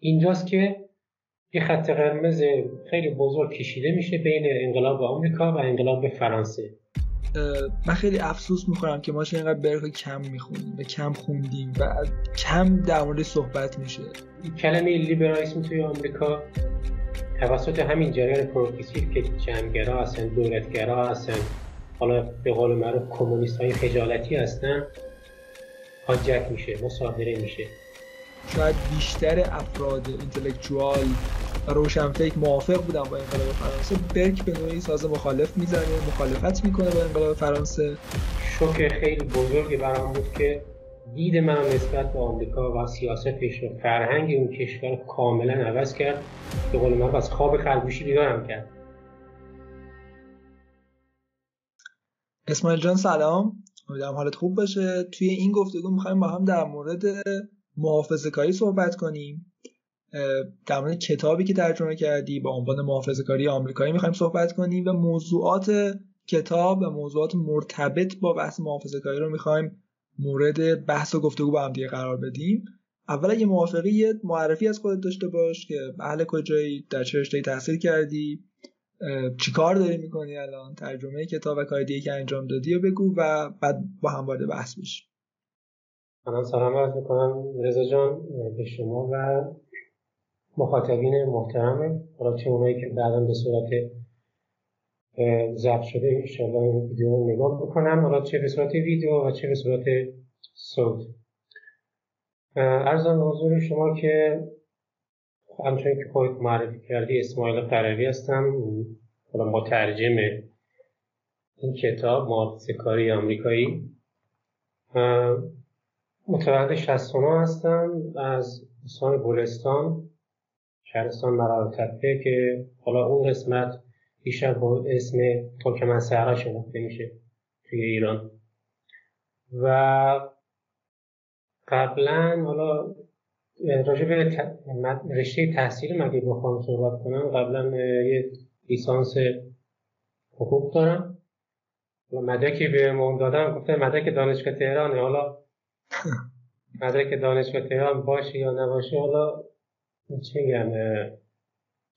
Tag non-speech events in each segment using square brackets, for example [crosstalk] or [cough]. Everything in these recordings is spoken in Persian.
اینجاست که یه خط قرمز خیلی بزرگ کشیده میشه بین انقلاب آمریکا و انقلاب فرانسه. من خیلی افسوس می‌کنم که ما چه اینقدر برق کم می‌خونیم و کم خوندیم و کم در مورد صحبت میشه. کلمه لیبرالیسم توی آمریکا توسط همین جریان پروگرسیو که جمعگرا هستن دولتگرا هستن حالا به قول معروف کمونیست های خجالتی هستن حاجت میشه مصادره میشه. شاید بیشتر افراد اینتלקچوال و روشنفکر موافق بودن با انقلاب فرانسه. برک به نوعی ساز مخالف می‌زنه مخالفت می‌کنه با انقلاب فرانسه. شوک خیلی بزرگی برام بود که دید من نسبت به آمریکا و سیاستش و فرهنگ اون کشور کاملا عوض کرد. به قول من از خواب خلگوشی بیدارم کرد. اسماعیل جان سلام. امیدوارم حالت خوب باشه. توی این گفتگو می‌خوایم با هم در مورد محافظه کاری صحبت کنیم. در مورد کتابی که ترجمه کردی با عنوان محافظه کاری آمریکایی می‌خوایم صحبت کنیم و موضوعات کتاب و موضوعات مرتبط با بحث محافظه کاری رو می‌خوایم مورد بحث و گفتگو با هم دیگه قرار بدیم. اول اگه موافقی معرفی از خودت داشته باش که اهل کجایی در چه رشته‌ای تحصیل کردی چیکار داری می‌کنی الان ترجمه کتاب و کار دیگه که انجام دادی و بگو و بعد با هم وارد بحث بشیم. سلام سلام عرض می‌کنم رضا جان به شما و مخاطبین محترم حالا چه اونایی که بعدا به صورت ضبط شده انشاءالله این ویدیو رو نگاه بکنن حالا چه به صورت ویدیو و چه به صورت صوت. ارزان حضور شما که همچنین که خودت معرفی کردی اسماعیل قروی هستم. حالا مترجم این کتاب محافظه کاری آمریکایی. متولد 69 هستم از استان گلستان شهرستان مرار تپه که حالا اون قسمت بیشتر با اسم ترکمن سهرا شناخته میشه توی ایران. و قبلا حالا راجع به رشته تحصیل مگه بخوام صحبت کنم قبلا یه لیسانس حقوق دارم. مدرکی به مون دادم گفته مدرک دانشگاه تهرانه. حالا مدرک دانشگاه تهران باشه یا نباشه حالا میگم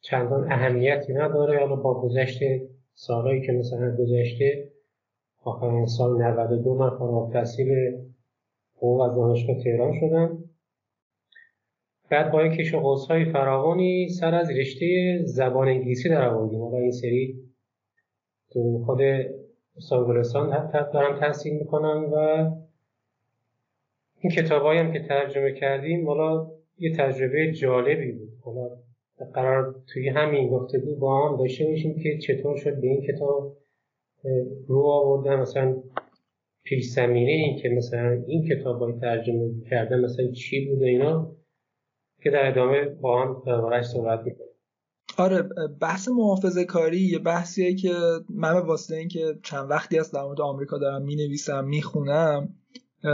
چندان اهمیتی نداره. حالا با گذشت سالهایی که مثلا گذشته آخرین سال 92 من فارغ تحصیل حقوق از دانشگاه تهران شدم. بعد با کش و های فراوانی سر از رشته زبان انگلیسی در آوردیم. حالا این سری تو خود استان دارم تحصیل می‌کنم و این کتابایی هم که ترجمه کردیم حالا یه تجربه جالبی بود. حالا قرار توی همین گفتگو با هم داشته باشیم که چطور شد به این کتاب رو آوردن. مثلا پیش زمینه این که مثلا این کتاب های ترجمه کردن مثلا چی بود اینا که در ادامه با هم دربارش صحبت آره بحث محافظه کاری یه بحثیه که من به واسطه اینکه چند وقتی است در مورد آمریکا دارم می نویسم می خونم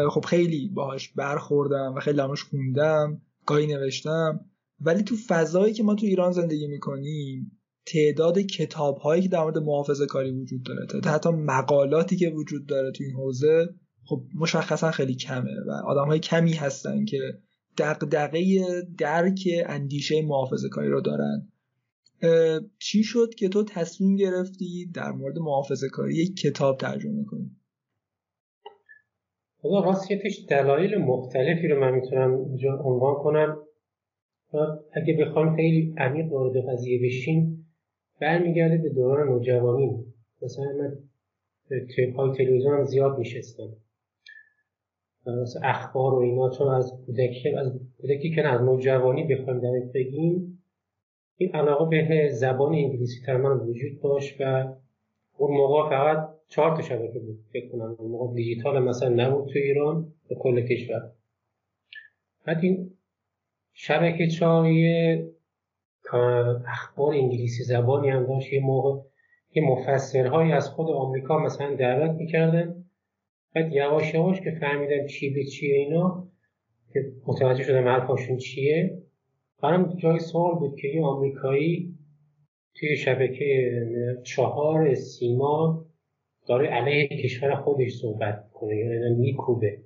خب خیلی باهاش برخوردم و خیلی همش خوندم گاهی نوشتم. ولی تو فضایی که ما تو ایران زندگی می‌کنیم تعداد کتاب هایی که در مورد محافظه کاری وجود داره تا حتی مقالاتی که وجود داره تو این حوزه خب مشخصا خیلی کمه و آدم های کمی هستن که دقدقه درک اندیشه محافظه کاری رو دارن. چی شد که تو تصمیم گرفتی در مورد محافظه کاری یک کتاب ترجمه کنی؟ خدا راستیتش دلایل مختلفی رو من می‌تونم اینجا عنوان کنم. اگه بخوام خیلی عمیق وارد قضیه بشیم برمیگرده به دوران نوجوانی. مثلا من پای تلویزیون هم زیاد میشستم مثلا اخبار و اینا چون از کودکی از کودکی که از نوجوانی بخوایم در بگیم این علاقه به زبان انگلیسی تر من وجود داشت و اون موقع فقط چهار تا شبکه بود فکر کنم اون موقع دیجیتال مثلا نبود تو ایران به کل کشور. بعد این شبکه چهار یه اخبار انگلیسی زبانی هم داشت. یه موقع یه مفسرهایی از خود آمریکا مثلا دعوت می‌کردن. بعد یواش یواش که فهمیدن چی به چیه اینا که متوجه شدم حرفاشون چیه. برام جای سوال بود که یه آمریکایی توی شبکه چهار سیما داره علیه کشور خودش صحبت کنه یعنی میکوبه.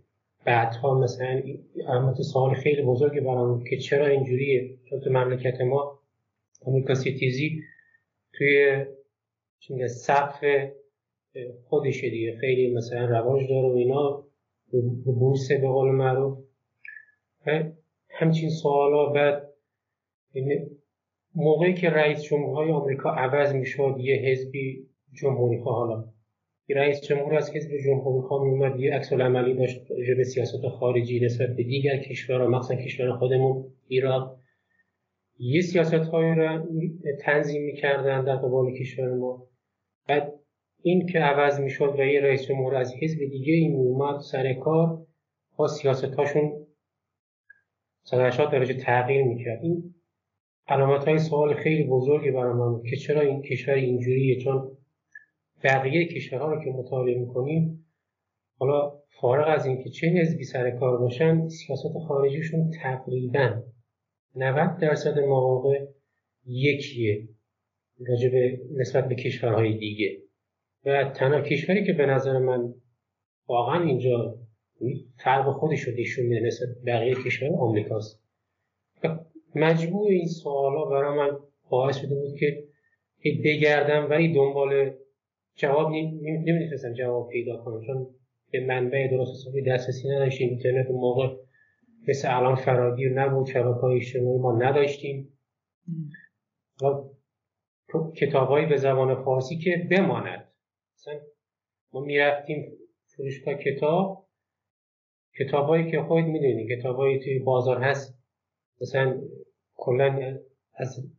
بعدها مثلا علامت سوال خیلی بزرگی برام که چرا اینجوریه؟ چون تو مملکت ما آمریکا سیتیزی توی چون سقف خودشه دیگه. خیلی مثلا رواج داره و اینا بورس به قول معروف. همچین سوالا بعد موقعی که رئیس جمهورهای آمریکا عوض می‌شد یه حزبی جمهوری خواه حالا رئیس جمهور از حزب جمهوری خواه میومد یه عکس عملی داشت به سیاست خارجی نسبت به دیگر کشورها مخصوصا کشور خودمون ایران. یه سیاست های رو تنظیم می‌کردن در قبال کشور ما. بعد این که عوض می‌شد و یه رئیس جمهور از حزب دیگه این میومد سر کار با سیاست هاشون 180 درجه تغییر می‌کرد. این علامت های سوال خیلی بزرگی برای من که چرا این کشور اینجوریه؟ چون بقیه کشورها رو که مطالعه می‌کنیم حالا فارغ از اینکه چه حزبی سر کار باشن سیاست خارجیشون تقریبا 90 درصد مواقع یکیه راجب نسبت به کشورهای دیگه. و تنها کشوری که به نظر من واقعا اینجا فرق خودش رو نشون میده نسبت بقیه کشور آمریکاست. مجموع این سوالا برای من باعث شده بود که بگردم ولی دنبال جواب نمی‌تونستم جواب پیدا کنم چون به منبع درست حسابی دسترسی نداشتیم. اینترنت اون موقع مثل الان فراگیر نبود شبکه های اجتماعی ما نداشتیم. کتابهایی به زبان فارسی که بماند. مثلا ما می‌رفتیم فروشگاه کتاب. کتابهایی که خود می‌دونی کتابهایی توی بازار هست. مثلا کلا از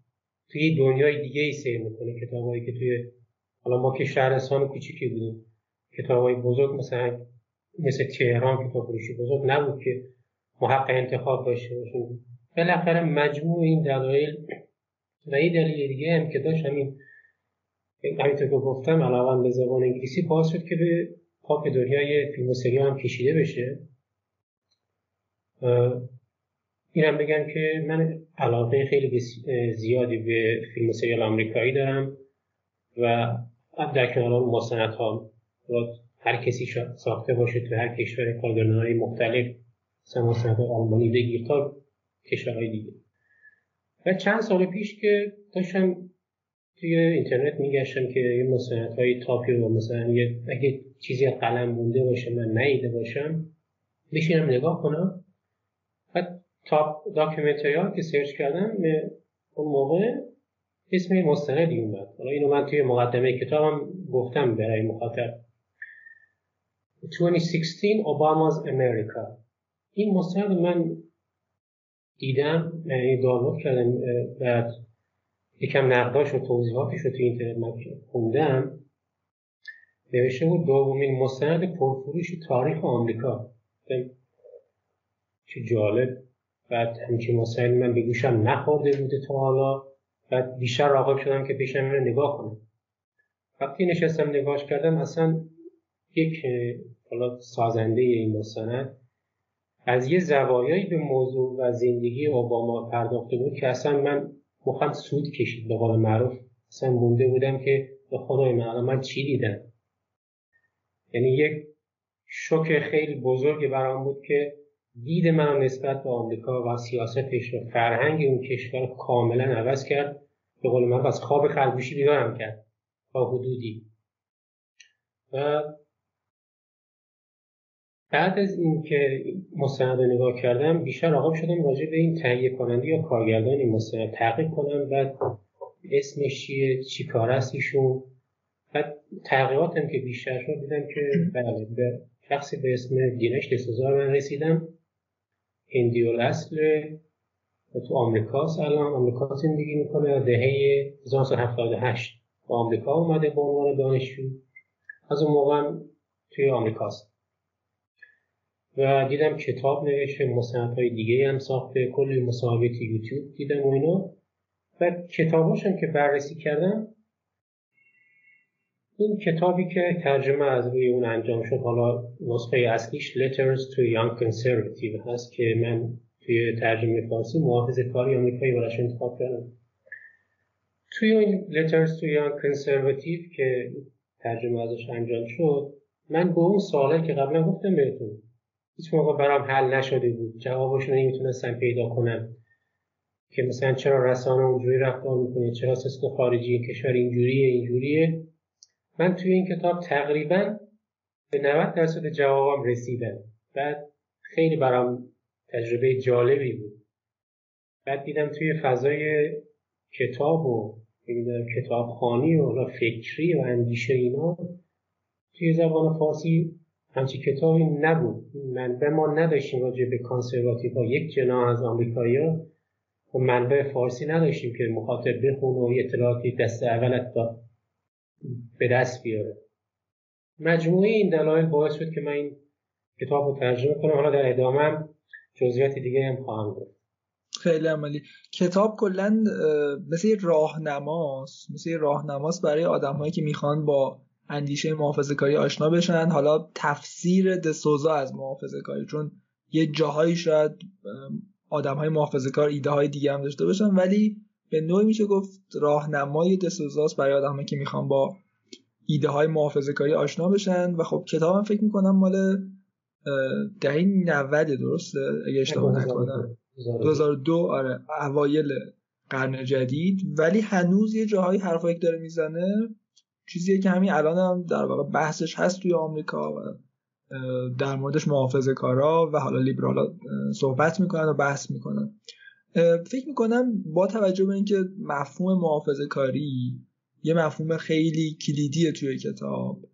توی دنیای دیگه ای سیر می‌کنه. کتابهایی که توی حالا ما که شهرستان کوچیکی بودیم کتابهای بزرگ مثلا مثل تهران کتاب فروشی بزرگ نبود که محق انتخاب داشته باشیم. بالاخره مجموع این دلایل و این دلیل دیگه هم که داشت همین همینطور که گفتم علاوه به زبان انگلیسی باعث شد که به پاپ دنیای فیلم و سریال هم کشیده بشه. اینم بگم که من علاقه خیلی زیادی به فیلم و سریال آمریکایی دارم و در کنار اون ها هر کسی ساخته باشه تو هر کشور کارگردان مختلف مثلا مستند آلمانی بگیر تا کشورهای دیگه. و چند سال پیش که داشتم توی اینترنت میگشتم که یه مستند های تاپی رو مثلا یه اگه چیزی قلم مونده باشه من نیده باشم بشینم نگاه کنم. top documentary ها که search کردم اون موقع اسم مستندی اومد حالا اینو من توی مقدمه کتابم گفتم برای مخاطب. 2016 Obama's America. این مستند من دیدم یعنی دانلود کردم بعد یکم نقداش و توضیحاتش رو توی اینترنت من خوندم. نوشته بود دومین مستند پرفروش تاریخ آمریکا. چه جالب. بعد همچین مستند من به گوشم نخورده بوده تا حالا بعد بیشتر راقب شدم که پیشم رو نگاه کنم. وقتی نشستم نگاهش کردم اصلا یک حالا سازنده این مستند از یه زوایایی به موضوع و زندگی اوباما پرداخته بود که اصلا من مخم سود کشید به قول معروف. اصلا مونده بودم که به خدای من من چی دیدم؟ یعنی یک شوک خیلی بزرگی برام بود که دید من نسبت به آمریکا و سیاستش و فرهنگ اون کشور کاملا عوض کرد. به قول من از خواب خرگوشی بیدارم کرد. با حدودی. و بعد از اینکه مستند رو نگاه کردم بیشتر آقاب شدم راجع به این تهیه کننده یا کارگردان این مستند تحقیق کنم بعد اسمش چیه چی کار است بعد تحقیقاتم که بیشتر شد دیدم که بله به شخصی به اسم دینش دستوزار من رسیدم. هندی اصل تو آمریکاست الان. آمریکا زندگی می‌کنه. دهه 1978 با آمریکا اومده به عنوان دانشجو. از اون موقع توی آمریکاست و دیدم کتاب نوشته های دیگه هم ساخته کلی مصاحبه یوتیوب دیدم و اینا. و کتاباشم که بررسی کردم این کتابی که ترجمه از روی اون انجام شد حالا نسخه اصلیش Letters to Young Conservative هست که من توی ترجمه فارسی محافظ کاری آمریکایی براش انتخاب کردم. توی این Letters to Young Conservative که ترجمه ازش انجام شد من به اون ساله که قبلا گفتم بهتون هیچ موقع برام حل نشده بود. جوابش نمی‌تونستم پیدا کنم. که مثلا چرا رسانه اونجوری رفتار می‌کنه چرا سیستم خارجی کشور اینجوریه اینجوریه. من توی این کتاب تقریبا به 90 درصد جوابم رسیدم بعد خیلی برام تجربه جالبی بود. بعد دیدم توی فضای کتاب و کتابخانی و فکری و اندیشه اینا توی زبان فارسی همچی کتابی نبود. منبع ما نداشتیم راجع به کانسرواتیو ها. یک جناح از آمریکایی و خب منبع فارسی نداشتیم که مخاطب بخونه و اطلاعاتی دست اولت به دست بیاره. مجموعه این دلایل باعث شد که من این کتاب رو ترجمه کنم. حالا در ادامه جزئیات دیگه هم خواهم گفت. خیلی عملی کتاب کلا مثل یه راهنماست. مثل یه راهنماست برای آدمهایی که می‌خوان با اندیشه محافظه کاری آشنا بشن. حالا تفسیر دسوزا از محافظه کاری چون یه جاهایی شاید آدم های محافظه کار ایده های دیگه هم داشته باشن ولی به نوعی میشه گفت راهنمای دسوزاست برای آدم که می‌خوان با ایده های محافظه کاری آشنا بشن. و خب کتابم فکر می‌کنم مال دهه 90 درسته؟ اگه اشتباه نکنم. 2002 آره. اوایل قرن جدید. ولی هنوز یه جاهایی حرفایی داره می‌زنه. چیزیه که همین الان هم در واقع بحثش هست توی آمریکا و در موردش محافظه کارا و حالا لیبرالا صحبت می‌کنن و بحث می‌کنن. فکر می‌کنم با توجه به اینکه مفهوم محافظه کاری یه مفهوم خیلی کلیدیه توی کتاب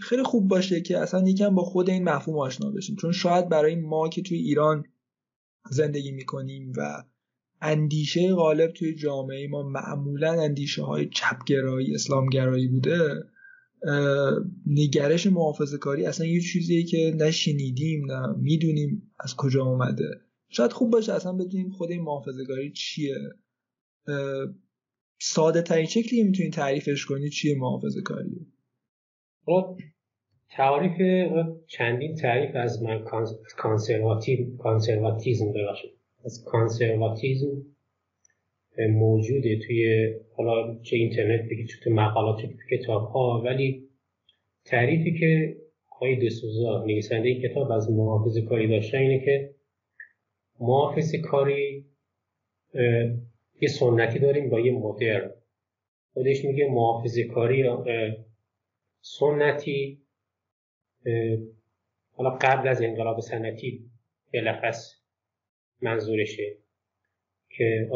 خیلی خوب باشه که اصلا یکم با خود این مفهوم آشنا بشیم. چون شاید برای ما که توی ایران زندگی می‌کنیم و اندیشه غالب توی جامعه ما معمولا اندیشه های چپگرایی اسلامگرایی بوده نگرش محافظه کاری اصلا یه چیزیه که نشنیدیم نه می‌دونیم از کجا آمده شاید خوب باشه اصلا بدونیم خود این محافظه کاری چیه ساده ترین شکلی می‌تونید تعریفش کنید چیه محافظه کاری خب تعریف چندین تعریف از من کانسرواتیزم ببخشید. از کانسرواتیزم موجوده توی حالا چه اینترنت بگید تو مقالات تو کتاب ها ولی تعریفی که های دسوزا نویسنده کتاب از محافظ کاری داشته اینه که محافظ کاری یه سنتی داریم با یه مدرن خودش میگه محافظ کاری سنتی حالا قبل از انقلاب سنتی بلخص منظورشه که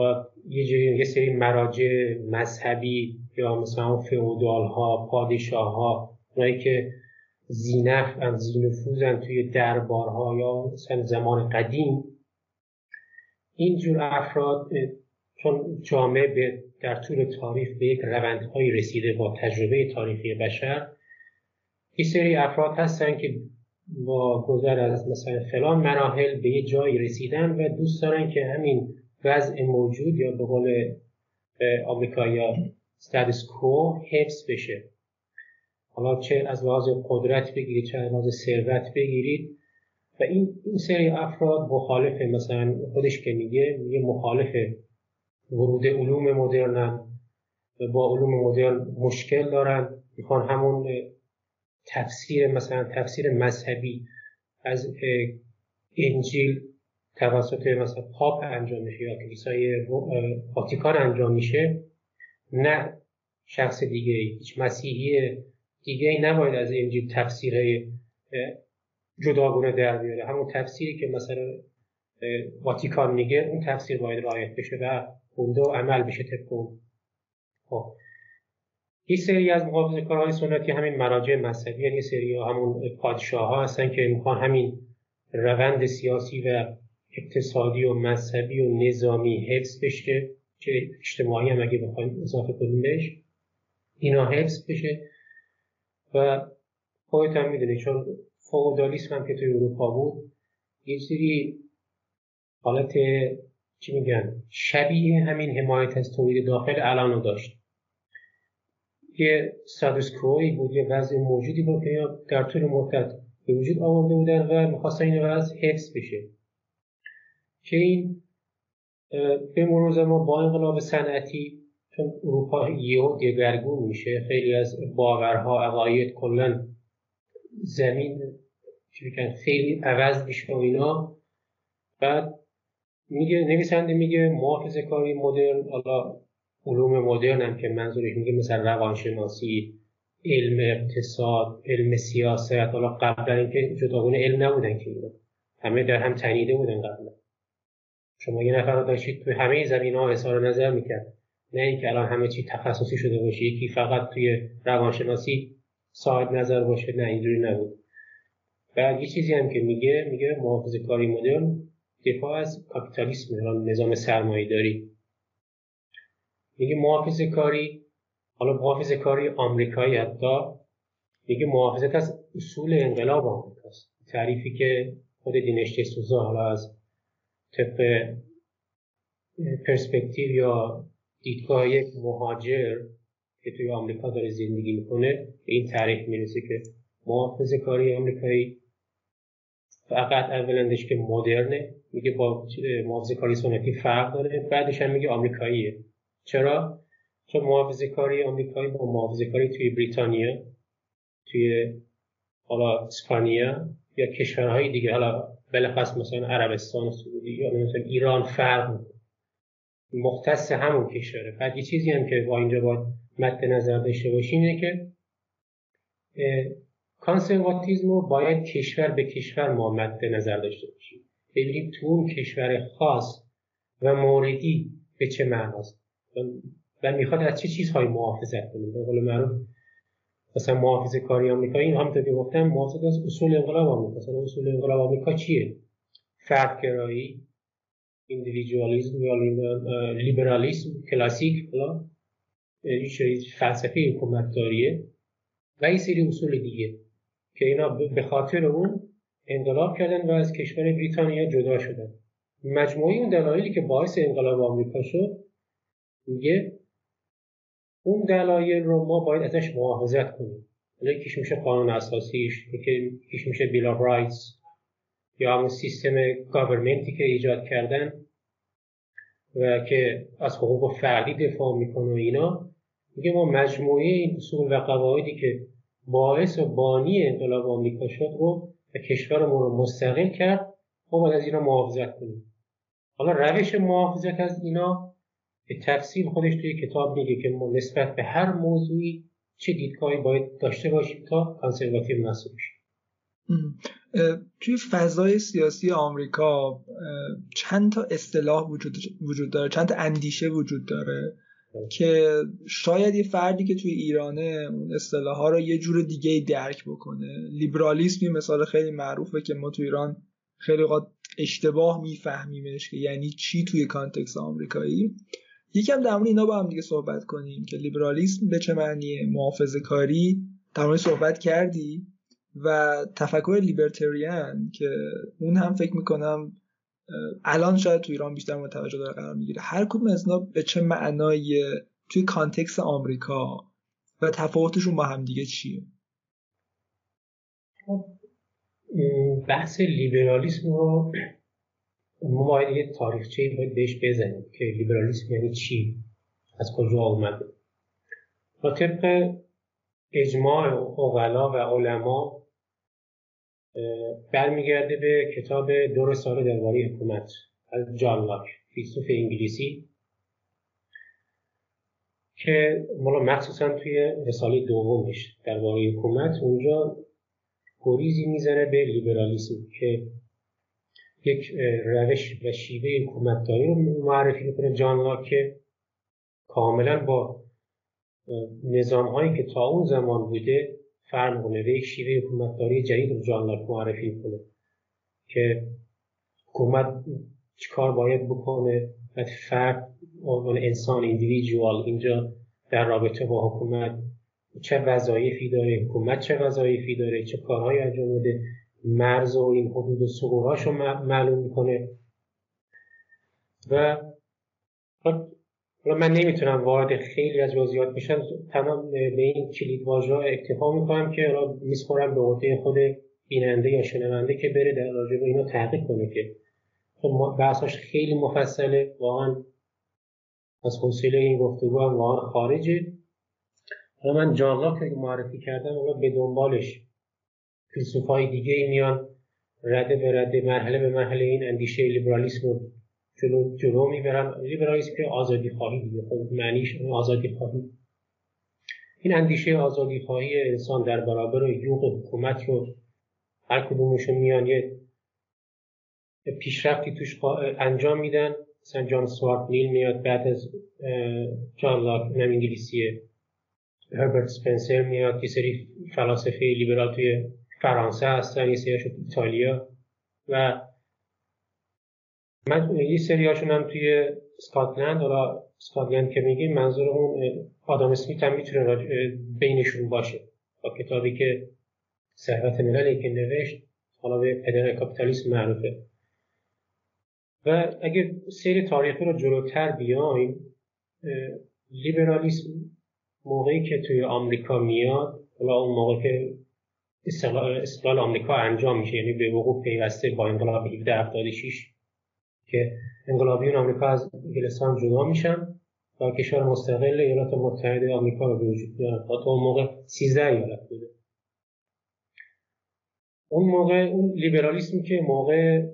یه, یه سری مراجع مذهبی یا مثلا فئودال ها پادشاه ها اونایی که زینف هم زینفوزن توی دربارها یا مثلا زمان قدیم اینجور افراد چون جامعه به در طول تاریخ به یک روندهایی رسیده با تجربه تاریخی بشر این سری افراد هستن که با گذر از مثلا فلان مراحل به یه جایی رسیدن و دوست دارن که همین وضع موجود یا به قول آمریکا ستاتس کو حفظ بشه. حالا چه از لحاظ قدرت بگیرید چه از لحاظ ثروت بگیرید و این, این سری افراد مخالف مثلا خودش که میگه میگه مخالف ورود علوم مدرنن و با علوم مدرن مشکل دارن. می‌خوان همون تفسیر مثلا تفسیر مذهبی از انجیل توسط مثلا پاپ انجام میشه یا کلیسای واتیکان انجام میشه. نه شخص دیگه هیچ مسیحی دیگه ای نباید از انجیل تفسیر جداگونه در بیاره همون تفسیری که مثلا واتیکان میگه اون تفسیر باید رعایت بشه و خونده و عمل بشه طبق اون. خب. یه سری از محافظه کارهای سنتی همین مراجع مذهبی یعنی سری همون پادشاه ها هستن که می‌خوان همین روند سیاسی و اقتصادی و مذهبی و نظامی حفظ بشه که اجتماعی هم اگه بخوایم اضافه کنیم بهش. اینا حفظ بشه. و خودت هم می‌دونی چون فودالیسم هم که توی اروپا بود یه سری حالت چی میگن شبیه همین حمایت از تولید داخل الان داشت. یه ستاتوس بود یه وضع موجودی بود که در طول مدت به وجود آورده بودن و می‌خواستن این وضع حفظ بشه. که این به مرور زمان با انقلاب صنعتی چون اروپا یهو دگرگون میشه خیلی از باورها عقاید کلا زمین خیلی عوض میشه و اینا. بعد میگه نویسنده میگه محافظه کاری مدرن حالا علوم مدرن هم که منظورش میگه مثل روانشناسی علم اقتصاد علم سیاست. حالا قبلا اینکه جداگونه علم نبودن که اینا. همه در هم تنیده بودن قبلا. شما یه نفر رو داشتید توی همه زمین ها اظهار نظر می‌کرد. نه اینکه الان همه چی تخصصی شده باشه یکی فقط توی روانشناسی صاحب نظر باشه نه اینجوری نبود. بعد یه چیزی هم که میگه میگه محافظه کاری مدرن دفاع از کاپیتالیسم نظام سرمایه داری میگه محافظه کاری حالا محافظه کاری آمریکایی حتی میگه محافظت از اصول انقلاب آمریکاست. تعریفی که خود دینشتی سوزا حالا از طبق پرسپکتیو یا دیدگاه یک مهاجر که توی آمریکا داره زندگی می‌کنه به این تعریف می‌رسه که محافظه کاری آمریکایی فقط اولندش که مدرنه میگه با محافظه کاری سنتی فرق داره بعدش هم میگه آمریکاییه. چرا؟ چون محافظه کاری آمریکایی با محافظه کاری توی بریتانیا توی حالا اسپانیا یا کشورهای دیگه حالا بلخص مثلا عربستان سعودی یا مثلا ایران فرق می‌کنه. مختص همون کشوره. بعد یه چیزی هم که با اینجا باید مد نظر داشته باشیم اینه که کانسرواتیزم رو باید کشور به کشور ما مد نظر داشته باشیم ببینیم تو اون کشور خاص و موردی به چه معناست؟ و می‌خواد از چه چیزهایی محافظت کنیم به قول معروف مثلا محافظه کاری آمریکایی همونطور که گفتم محافظت از اصول انقلاب آمریکا. مثلا اصول انقلاب آمریکا چیه؟ فردگرایی یا لیبرالیسم کلاسیک فلسفه حکومتداریه و این سری اصول دیگه که اینا به خاطر اون انقلاب کردن و از کشور بریتانیا جدا شدن. مجموعی اون دلایلی که باعث انقلاب آمریکا شد میگه اون دلایل رو ما باید ازش محافظت کنیم. حالا یکیش میشه قانون اساسیش یکیش میشه Bill of Rights یا همون سیستم government ی که ایجاد کردن و که از حقوق فردی دفاع می‌کنه و اینا. میگه ما مجموعه اصول و قواعدی که باعث و بانی انقلاب آمریکا شد رو و کشورمون رو مستقل کرد ما باید از اینا محافظت کنیم. حالا روش محافظت از اینا به تفصیل خودش توی کتاب میگه که ما نسبت به هر موضوعی چه دیدگاهی باید داشته باشیم تا کانسرواتیو محسوب توی فضای سیاسی آمریکا چند تا اصطلاح وجود, وجود داره؟ چند تا اندیشه وجود داره؟ که شاید یه فردی که توی ایرانه اون اصطلاح ها رو یه جور دیگه درک بکنه. لیبرالیسم یه مثال خیلی معروفه که ما توی ایران خیلی قد اشتباه میفهمیمش که یعنی چی توی کانتکس آمریکایی. یکم در اینا با هم دیگه صحبت کنیم که لیبرالیسم به چه معنیه؟ محافظه کاری در صحبت کردی و تفکر لیبرتریان که اون هم فکر می‌کنم الان شاید تو ایران بیشتر متوجه داره قرار می‌گیره. هر کدوم از اینا به چه معنای توی کانتکس آمریکا و تفاوتشون با هم دیگه چیه؟ بحث لیبرالیسم رو ما باید یه تاریخچه باید بهش بزنیم که لیبرالیسم یعنی چی؟ از کجا اومده؟ با طبق اجماع اغلا و علما برمیگرده به کتاب دور سال درباره حکومت از جان لاک فیلسوف انگلیسی که مالا مخصوصا توی رساله دومش درباره حکومت اونجا گریزی می‌زنه به لیبرالیسم که یک روش و شیوه حکومتداری رو معرفی می‌کنه. جان لاک که کاملا با نظام هایی که تا اون زمان بوده فرق می‌کنه به یک شیوه حکومتداری جدید رو لاک معرفی می‌کنه که حکومت چیکار باید بکنه؟ و فرد عنوان انسان ایندیویدوال اینجا در رابطه با حکومت چه وظایفی داره حکومت چه وظایفی داره چه کارهایی انجام بده مرز و این حدود و رو معلوم می‌کنه. و حالا من نمی‌تونم وارد خیلی از جزئیات بشم. تمام به این کلید واژه اکتفا می‌کنم که حالا میسپرم به عهده خود بیننده یا شنونده که بره در راجع به اینو تحقیق کنه که خب بحثاش خیلی مفصله. واقعا از حوصله این گفتگو هم واقعا خارجه. حالا من جان لاک معرفی کردم حالا به دنبالش فیلسوف های دیگه ای میان. رده به رده مرحله به مرحله این اندیشه لیبرالیسم رو جلو, جلو می‌برن. لیبرالیسم که آزادی خواهی دیگه. خود معنیش آزادی خواهی. این اندیشه آزادی خواهی انسان در برابر یوغ حکومت رو هر کدومشون میان یه پیشرفتی توش انجام میدن. مثلا جان سوارت نیل میاد بعد از جان لاک نم انگلیسیه. هربرت سپنسر میاد یه سری فلاسفه لیبرال توی فرانسه هستن یه سری ایتالیا. و من یه سری هاشون هم توی اسکاتلند حالا اسکاتلند که میگیم منظور اون آدم اسمیت هم می‌تونه بینشون باشه. با کتابی که ثروت مللی که نوشت حالا به پدر کاپیتالیسم معروفه. و اگر سیر تاریخی رو جلوتر بیایم لیبرالیسم موقعی که توی آمریکا میاد حالا اون موقع که استقلال آمریکا انجام میشه یعنی به وقوع پیوسته با انقلاب 1776 که انقلابیون آمریکا از انگلستان جدا میشن و کشور مستقل ایالات متحده آمریکا رو به وجود میارن. تا اون موقع 13 ایالت بوده. اون موقع اون لیبرالیسم که موقع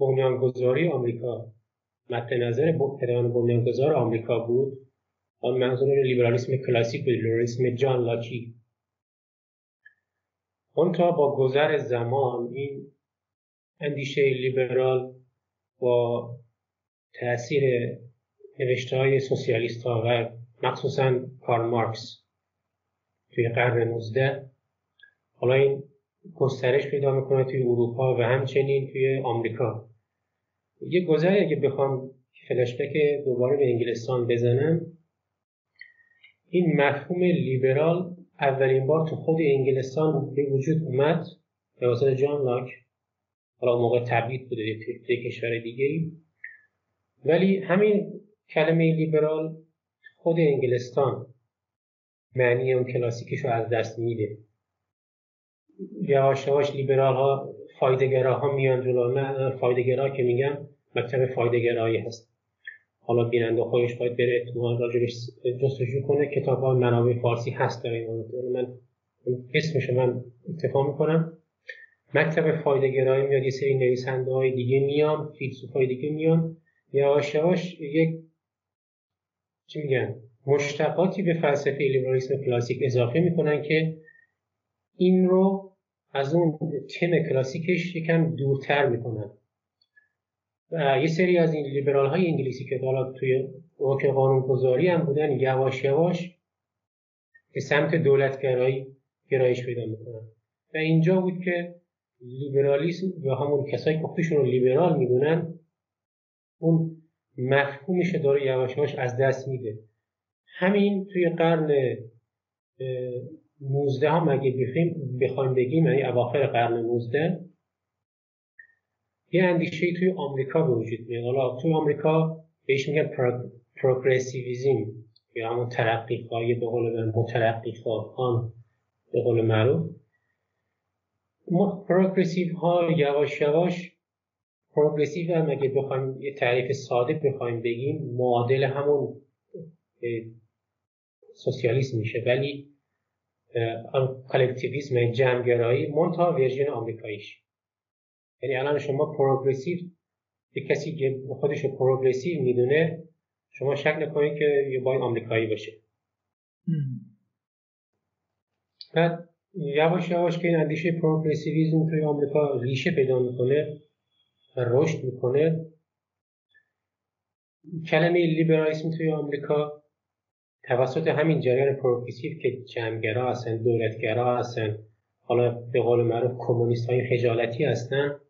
بنیانگذاری آمریکا مد نظر پدران بنیانگذار آمریکا بود آن منظور لیبرالیسم کلاسیک بود لیبرالیسم جان لاکی تا با گذر زمان این اندیشه لیبرال با تاثیر نوشته های سوسیالیست ها و مخصوصا کارل مارکس توی قرن 19 حالا این گسترش پیدا می‌کنه توی اروپا و همچنین توی آمریکا. یه گذری اگه بخوام فلشبک دوباره به انگلستان بزنم این مفهوم لیبرال اولین بار تو خود انگلستان به وجود اومد به واسطه جان لاک. حالا موقع تبعید بوده توی کشور دیگه ای. ولی همین کلمه لیبرال خود انگلستان معنی اون کلاسیکش رو از دست میده. یواش یواش لیبرال ها فایدگرا ها میان جلو نه فایدگرا که میگم مکتب فایدگرایی هست. حالا بیننده خودش باید بره احتمال راجبش جستجو کنه. کتاب ها منابع فارسی هست در این من اسمش من اتفاق می‌کنم. مکتب فایدگرایی میاد یه سری نویسنده های دیگه میان فیلسوف های دیگه میان. یواش یواش یک چی میگن مشتقاتی به فلسفه لیبرالیسم کلاسیک اضافه می‌کنن که این رو از اون تم کلاسیکش یکم دورتر می‌کنن. و یه سری از این لیبرال های انگلیسی که حالا توی اوک قانون گذاری هم بودن یواش یواش به سمت دولتگرایی گرایش پیدا می‌کنن. و اینجا بود که لیبرالیسم یا همون کسایی که خودشون رو لیبرال می‌دونن اون مفهومش داره یواش یواش از دست میده. همین توی قرن 19 هم اگه بخوایم بخوایم بگیم یعنی اواخر قرن 19 یه اندیشه توی آمریکا به وجود میاد. حالا توی آمریکا بهش میگن progressivism یا همون ترقی خواهی به قول مترقی خواهان به قول معروف. progressive ها یواش یواش progressive هم اگه بخوایم یه تعریف ساده بخوایم بگیم معادل همون سوسیالیسم میشه. ولی collectivism جمعگرایی منتها version آمریکاییش. یعنی الان شما پروگرسیو یه کسی که خودش رو پروگرسیو می‌دونه شما شک نکنید که یه باید آمریکایی باشه. بعد یواش یواش که این اندیشه پروگرسیویزم توی آمریکا ریشه پیدا می‌کنه و رشد می‌کنه. کلمه لیبرالیسم توی آمریکا توسط همین جریان پروگرسیو که جمعگرا هستن دولتگرا هستن حالا به قول معروف کمونیست های خجالتی هستن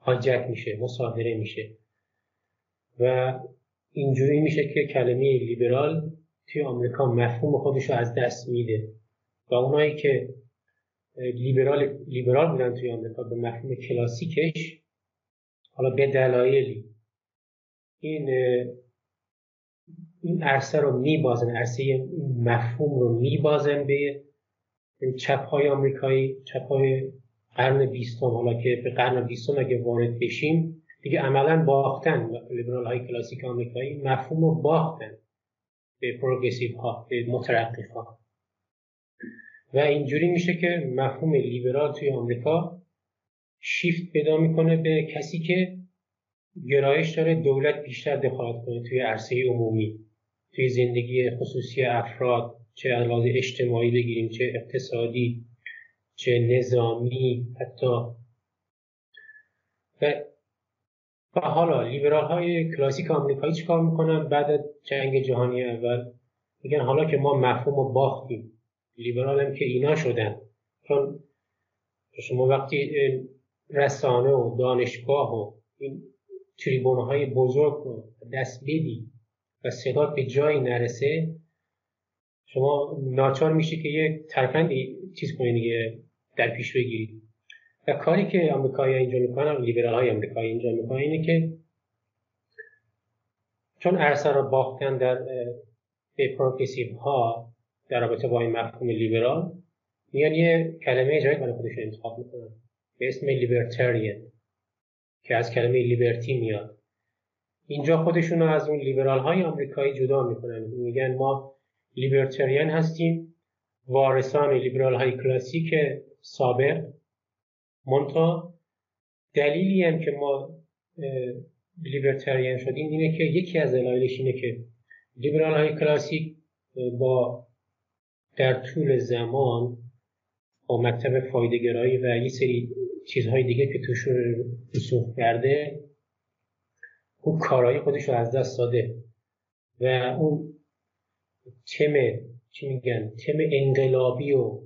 هاجک میشه مصادره میشه. و اینجوری میشه که کلمه لیبرال توی آمریکا مفهوم خودش رو از دست میده. و اونایی که لیبرال لیبرال بودن توی آمریکا به مفهوم کلاسیکش حالا به دلایلی این این عرصه رو میبازن عرصه مفهوم رو میبازن به چپ های آمریکایی چپ های قرن بیستم حالا که به قرن بیستم اگه وارد بشیم دیگه عملا باختن. لیبرال های کلاسیک آمریکایی مفهوم رو باختن به پروگرسیو ها به مترقی ها و اینجوری میشه که مفهوم لیبرال توی آمریکا شیفت پیدا می‌کنه به کسی که گرایش داره دولت بیشتر دخالت کنه توی عرصه عمومی توی زندگی خصوصی افراد چه از اجتماعی بگیریم چه اقتصادی چه نظامی حتی. و حالا لیبرال های کلاسیک آمریکایی چیکار می‌کنن؟ بعد از جنگ جهانی اول میگن حالا که ما مفهوم رو باختیم. لیبرال هم که اینا شدن. چون شما وقتی رسانه و دانشگاه و این تریبون های بزرگ رو دست بدی و صدات به جایی نرسه شما ناچار میشه که یه ترفندی چیز کنید دیگه در پیش بگیرید و کاری که آمریکایی اینجا می‌کنن لیبرال های آمریکایی اینجا می‌کنن اینه که چون عرصه رو باختن در به ها در رابطه با این مفهوم لیبرال میان یه کلمه جدید برای خودشون انتخاب می‌کنن. به اسم لیبرتریان که از کلمه لیبرتی میاد. اینجا خودشون رو از اون لیبرال های آمریکایی جدا می‌کنن. میگن ما لیبرتریان هستیم وارثان لیبرال های کلاسیک سابق. منتها دلیلی هم که ما لیبرتریان شدیم اینه که یکی از دلایلش اینه که لیبرال های کلاسیک با در طول زمان با مکتب فایدهگرایی و یه سری چیزهای دیگه که توش رسوخ کرده اون کارهای خودش رو از دست داده و اون تم چی میگن تم انقلابی و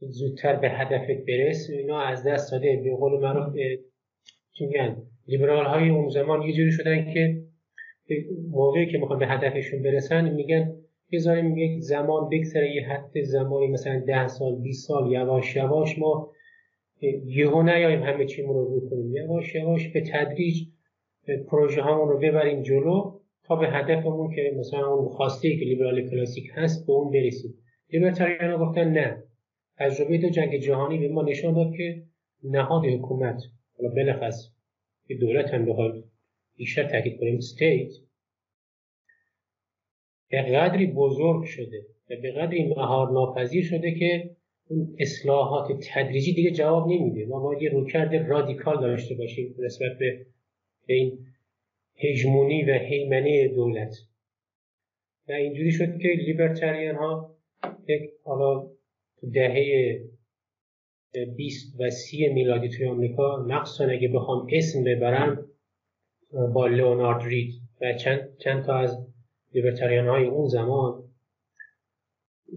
زودتر به هدفت برس اینا از دست داده. به قول معروف چی میگن لیبرال های اون زمان یه جوری شدن که موقعی که می‌خوان به هدفشون برسن میگن بذاریم یک زمان بگذره یه حد زمانی مثلا ده سال 20 سال یواش یواش ما یهو نیاییم همه چیمون رو رو کنیم یواش یواش به تدریج پروژه همون رو ببریم جلو تا به هدفمون که مثلا اون خواسته که لیبرال کلاسیک هست به اون برسیم. لیبرتاریان گفتن نه. تجربه دو جنگ جهانی به ما نشان داد که نهاد حکومت حالا بلخص که دولت هم بخواد بیشتر تاکید کنیم استیت به قدری بزرگ شده و به قدری مهار ناپذیر شده که اون اصلاحات تدریجی دیگه جواب نمیده. ما باید یه روکرد رادیکال داشته باشیم نسبت به این هژمونی و هیمنه دولت. و اینجوری شد که لیبرتریان ها یک حالا دهه 20 و 30 میلادی توی آمریکا مخصوصا اگه بخوام اسم ببرم با لئونارد رید و چند, چند تا از لیبرتریان های اون زمان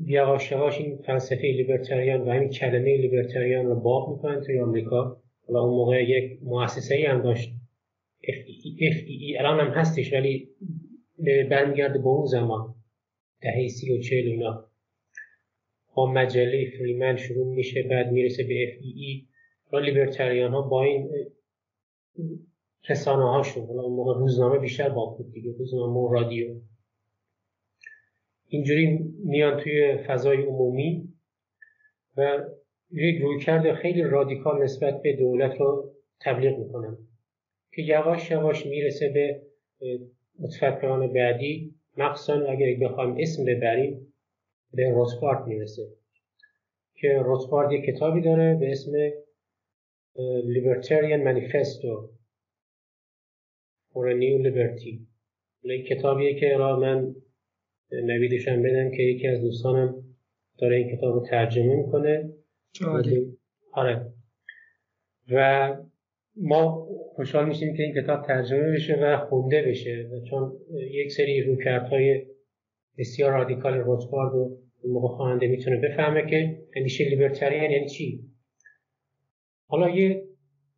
یواش یواش این فلسفه لیبرتریان و همین کلمه لیبرتریان رو باب می‌کنن توی آمریکا. حالا اون موقع یک مؤسسه ای هم داشت. FEE الان هم هستش ولی برمیگرده به اون زمان. دهه سی و چهل اینا. با مجله فریمن شروع میشه بعد می‌رسه به FEE و لیبرتریان ها با این رسانه هاشون حالا اون موقع روزنامه بیشتر با بود دیگه روزنامه و رادیو. اینجوری میان توی فضای عمومی و یک رویکرد خیلی رادیکال نسبت به دولت رو تبلیغ می‌کنن که یواش یواش می‌رسه به متفکران بعدی. مخصوصا اگر بخوایم اسم ببریم به روتبارد می‌رسه که روتبارد یک کتابی داره به اسم Libertarian Manifesto for a New Liberty. این کتابیه که را من نویدشم بدم که یکی از دوستانم داره این کتاب رو ترجمه می‌کنه. آره. و ما خوشحال میشیم که این کتاب ترجمه بشه و خونده بشه و چون یک سری روکردهای بسیار رادیکال روتبارد و موقع خواننده می‌تونه بفهمه که اندیشه لیبرتریان یعنی چی. حالا یه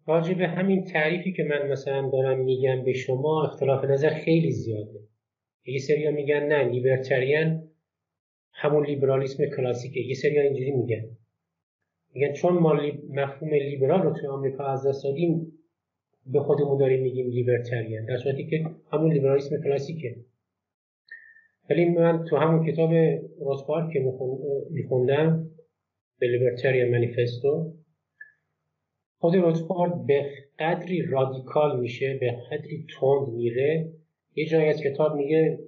راجع به همین تعریفی که من مثلا دارم میگم به شما اختلاف نظر خیلی زیاده. یه سری میگن نه لیبرتریان همون لیبرالیسم کلاسیکه. یه سری اینجوری میگن. میگن چون ما مفهوم لیبرال رو توی آمریکا از دست دادیم به خودمون داریم میگیم لیبرتریان. در صورتی که همون لیبرالیسم کلاسیکه. ولی من تو همون کتاب روزپارک که میخوندم به لیبرتریان منیفستو خود روزپارک به قدری رادیکال میشه به قدری تند میره یه جایی از کتاب میگه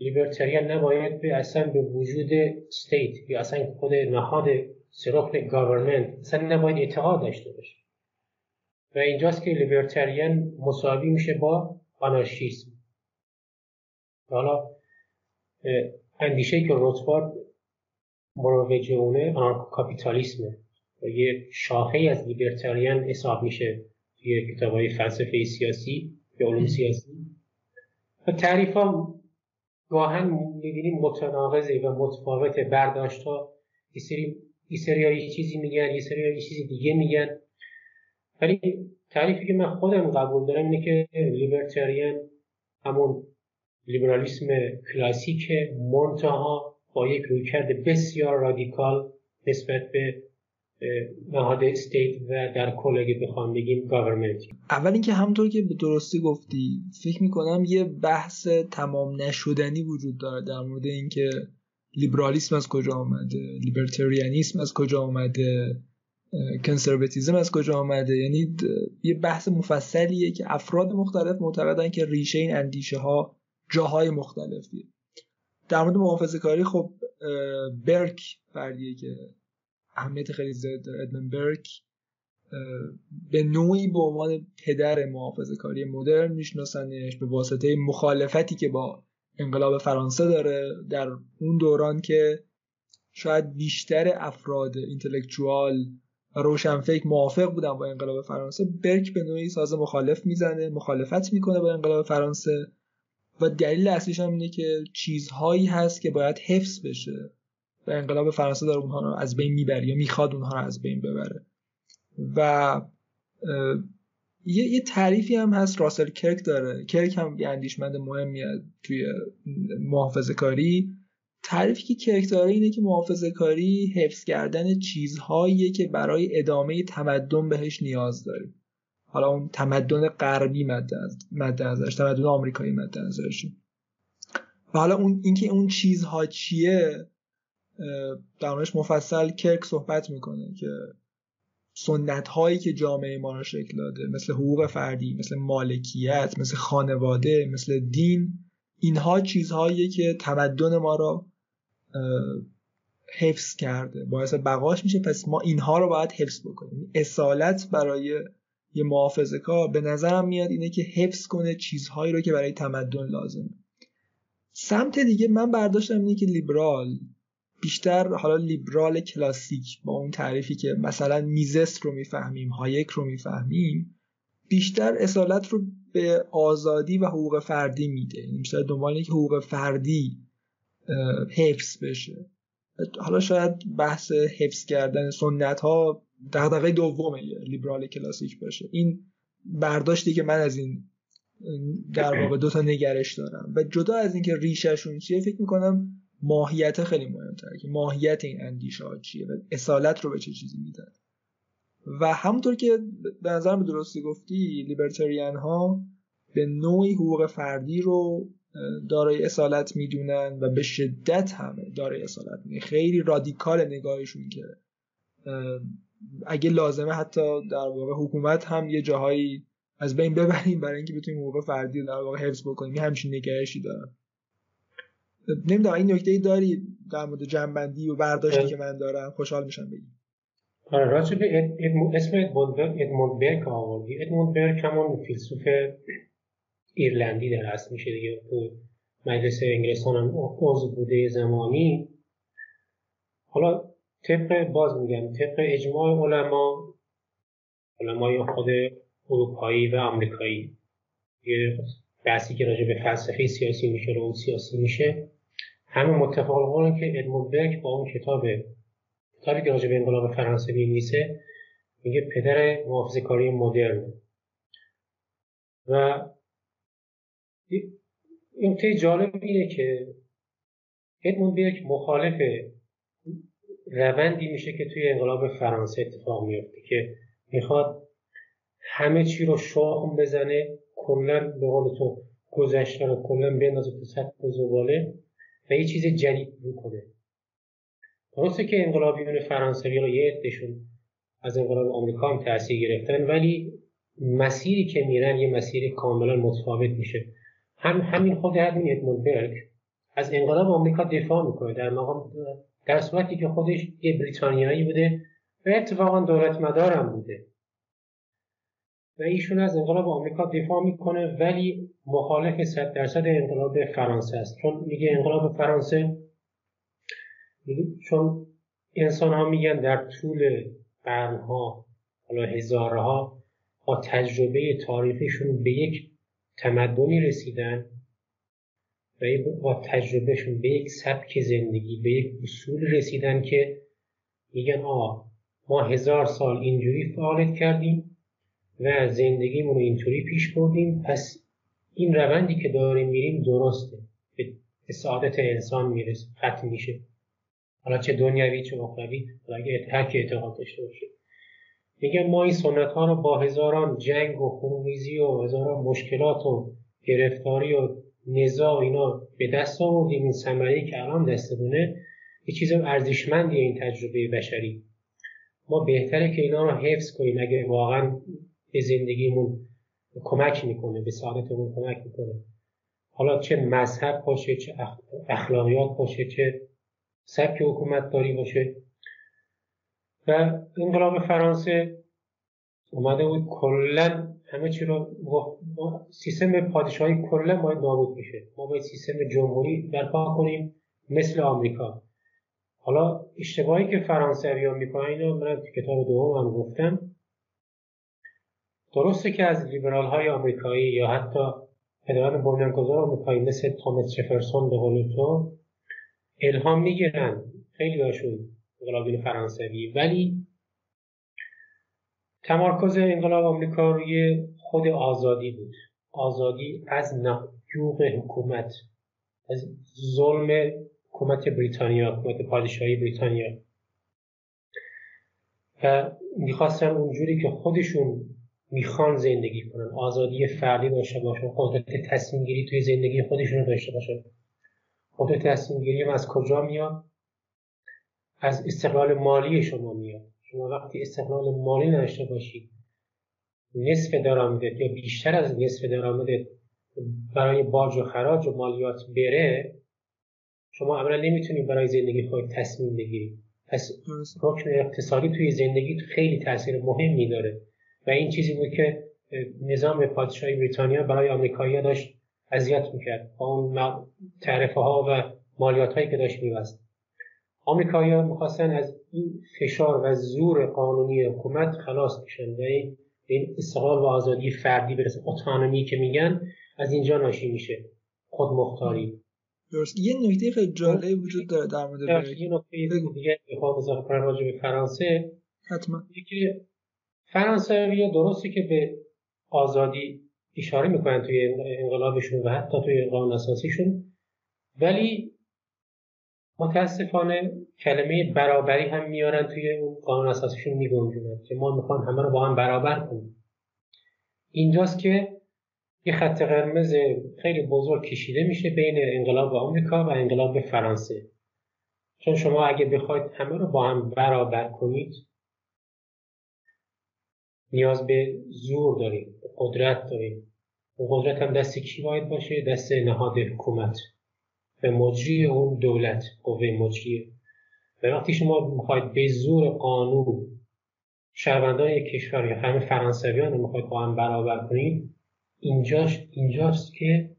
لیبرتریان نباید به اصلا به وجود state یا اصلا خود نهاد سرخن government اصلا نباید اعتقاد داشته باشه. و اینجاست که libertarian مساوی میشه با آنارشیسم حالا اندیشه که روتبارد مروج اونه کاپیتالیسمه و یه شاخه از libertarian حساب میشه توی کتاب های فلسفه سیاسی یا علوم سیاسی. تعریف ها گاهن می‌بینیم متناقضه و متفاوت برداشت ها یه سری یه چیزی میگن یه سری یه چیزی دیگه میگن. ولی تعریفی که من خودم قبول دارم اینه که لیبرتریان همون لیبرالیسم کلاسیک منتها با یک رویکرد بسیار رادیکال نسبت به نهاد استیت و در کل اگه بخوام بگیم گاورمنت. اول اینکه همونطور که به درستی گفتی فکر می‌کنم یه بحث تمام نشدنی وجود داره در مورد اینکه لیبرالیسم از کجا آمده لیبرتریانیسم از کجا آمده کنسرواتیزم از کجا آمده یعنی یه بحث مفصلیه که افراد مختلف معتقدن که ریشه این اندیشه ها جاهای مختلفیه. در مورد محافظه کاری خب برک فردیه که اهمیت خیلی زیاد داره ادمن برک به نوعی به عنوان پدر محافظه کاری مدرن میشناسنش به واسطه مخالفتی که با انقلاب فرانسه داره در اون دوران که شاید بیشتر افراد اینتלקچوال و روشنفکر موافق بودن با انقلاب فرانسه برک به نوعی ساز مخالف می‌زنه مخالفت می‌کنه با انقلاب فرانسه و دلیل اصلیش هم اینه که چیزهایی هست که باید حفظ بشه. و انقلاب فرانسه داره اونها رو از بین می‌بره یا می‌خواد اونها رو از بین ببره. و یه, یه تعریفی هم هست راسل کرک داره. کرک هم یه اندیشمند مهمی توی محافظه کاری تعریفی که کرک داره اینه که محافظه کاری حفظ کردن چیزهایی که برای ادامه تمدن بهش نیاز داریم حالا اون تمدن غربی مد نظرش تمدن آمریکایی مد نظرش. و حالا اون اینکه اون چیزها چیه در مفصل کرک صحبت می‌کنه که سنت هایی که جامعه ما رو شکل داده مثل حقوق فردی مثل مالکیت مثل خانواده مثل دین اینها چیزهایی که تمدن ما رو حفظ کرده باعث بقاش میشه. پس ما اینها رو باید حفظ بکنیم. اصالت برای یه محافظه کار به نظرم میاد اینه که حفظ کنه چیزهایی رو که برای تمدن لازمه. سمت دیگه من برداشتم اینه که لیبرال بیشتر حالا لیبرال کلاسیک با اون تعریفی که مثلا میزست رو می‌فهمیم هایک رو می‌فهمیم بیشتر اصالت رو به آزادی و حقوق فردی میده. یعنی بیشتر دنبال که حقوق فردی حفظ بشه. حالا شاید بحث حفظ کردن سنت ها دغدغه دومه لیبرال کلاسیک باشه. این برداشتی که من از این در واقع دو تا نگرش دارم. و جدا از اینکه ریشهشون چیه فکر می‌کنم ماهیت خیلی مهمتره که ماهیت این اندیشه ها چیه و اصالت رو به چه چیزی میدن. و همونطور که به نظرم به درستی گفتی لیبرتریان ها به نوعی حقوق فردی رو دارای اصالت می‌دونن و به شدت همه دارای اصالت می‌دونن. خیلی رادیکال نگاهشون که اگه لازمه حتی در واقع حکومت هم یه جاهایی از بین ببریم برای اینکه بتونیم حقوق فردی رو در واقع حفظ بکنیم. یه همچین نگرشی دارن نمی‌دونم این نکته داری در مورد جنبندی و برداشتی که من دارم؟ خوشحال میشم بگیم آره راجع به اسم ادموند برک آوردی. ادموند برک همون فیلسوف ایرلندی در اصل میشه دیگه. تو مجلس انگلستان هم عضو بوده زمانی. حالا طبق باز میگم طبق اجماع علما علمای خود اروپایی و آمریکایی. یه بحثی که راجع به فلسفه سیاسی میشه رو سیاسی میشه. همه متفق که ادموند برک با اون کتاب کتابی که راجع به انقلاب فرانسه نیسه میگه پدر محافظه کاری مدرن. و این جالب اینه که ادموند برک مخالف روندی میشه که توی انقلاب فرانسه اتفاق میفته که می‌خواد همه چی رو شاخم بزنه کلا به قول تو گذشته رو کلا بندازه تو سطح زباله. و یه چیز جدید بکنه درسته که انقلابیون فرانسوی رو یه عدهشون از انقلاب آمریکا هم تاثیر گرفتن ولی مسیری که میرن یه مسیر کاملا متفاوت میشه. هم همین خود همین ادموند برگ از انقلاب آمریکا دفاع می‌کنه. در مقام در صورتی که خودش یه بریتانیایی بوده و اتفاقا دولت مدارم بوده. و ایشون از انقلاب آمریکا دفاع می‌کنه ولی مخالف صد درصد انقلاب فرانسه است. چون میگه انقلاب فرانسه چون انسان ها میگن در طول قرنها حالا هزارها با تجربه تاریخیشون به یک تمدنی رسیدن و با تجربهشون به یک سبک زندگی به یک اصول رسیدن که میگن آه ما هزار سال اینجوری فعالیت کردیم. و زندگیمون رو اینطوری پیش بردیم. پس این روندی که داریم میریم درسته. به سعادت انسان می‌رسه. ختم میشه. حالا چه دنیوی چه اخروی اگه هر کی اعتقاد داشته باشه. میگن ما این سنت ها رو با هزاران جنگ و خونریزی و هزاران مشکلات و گرفتاری و نزاع اینا به دست آوردیم. این ثمره که الان دستمونه یه چیز ارزشمندی این تجربه بشری. ما بهتره که اینا رو حفظ کنیم. اگه واقعا به زندگیمون کمک می‌کنه به سعادتمون کمک می‌کنه. حالا چه مذهب باشه چه اخلاقیات باشه چه سبک حکومت داری باشه. و انقلاب فرانسه اومده بود کلا همه چی رو سیستم پادشاهی کلا باید نابود بشه. ما باید سیستم جمهوری برپا کنیم مثل آمریکا. حالا اشتباهی که فرانسوی ها می‌کنن اینو من تو کتاب دوم هم گفتم. درسته که از لیبرال های آمریکایی یا حتی پدران بنیانگذار آمریکایی مثل توماس جفرسون به قول تو الهام می‌گیرن. خیلی هاشون انقلابین فرانسوی. ولی تمرکز انقلاب آمریکا روی خود آزادی بود. آزادی از نقیوق حکومت از ظلم حکومت بریتانیا حکومت پادشاهی بریتانیا. و می‌خواستن اونجوری که خودشون می‌خوان زندگی کنن آزادی فردی داشته باشن قدرت تصمیم گیری توی زندگی خودشون داشته باشن. قدرت تصمیم گیری از کجا میاد؟ از استقلال مالی شما میاد. شما وقتی استقلال مالی نداشته باشید نصف درآمدت یا بیشتر از نصف درآمدت برای باج و خراج و مالیات بره شما اولا نمی‌تونید برای زندگی خود تصمیم بگیرید پس رکن اقتصادی توی زندگی خیلی تاثیر مهمی داره. و این چیزی بود که نظام پادشاهی بریتانیا برای آمریکایی داشت اذیت می‌کرد با اون تعرفه ها و مالیات هایی که داشت میبست. آمریکایی می‌خواستن از این فشار و زور قانونی حکومت خلاص بشن و این استقلال و آزادی فردی برسه اتانومی که میگن از اینجا ناشی میشه. خودمختاری درست. یه نکته خیلی جالب وجود داره در مورد یه نکته دیگه بخوام اضافه کنم راجع به فرانسه. حتما. که فرانسوی درسته که به آزادی اشاره می‌کنن توی انقلابشون و حتی توی قانون اساسیشون. ولی متاسفانه کلمه برابری هم میارن توی اون قانون اساسیشون میگنجونن که ما می‌خوان همه رو با هم برابر کنیم. اینجاست که یه خط قرمز خیلی بزرگ کشیده میشه بین انقلاب آمریکا و انقلاب فرانسه. چون شما اگه بخواید همه رو با هم برابر کنید نیاز به زور دارید قدرت دارید و قدرت هم دست کی باید باشه؟ دست نهاد حکومت. به مجری اون دولت قوه مجریه و وقتی شما می‌خواید به زور قانون شهروندان یک کشور یا همه فرانسویان رو می‌خواید با هم برابر کنید اینجاش اینجاست که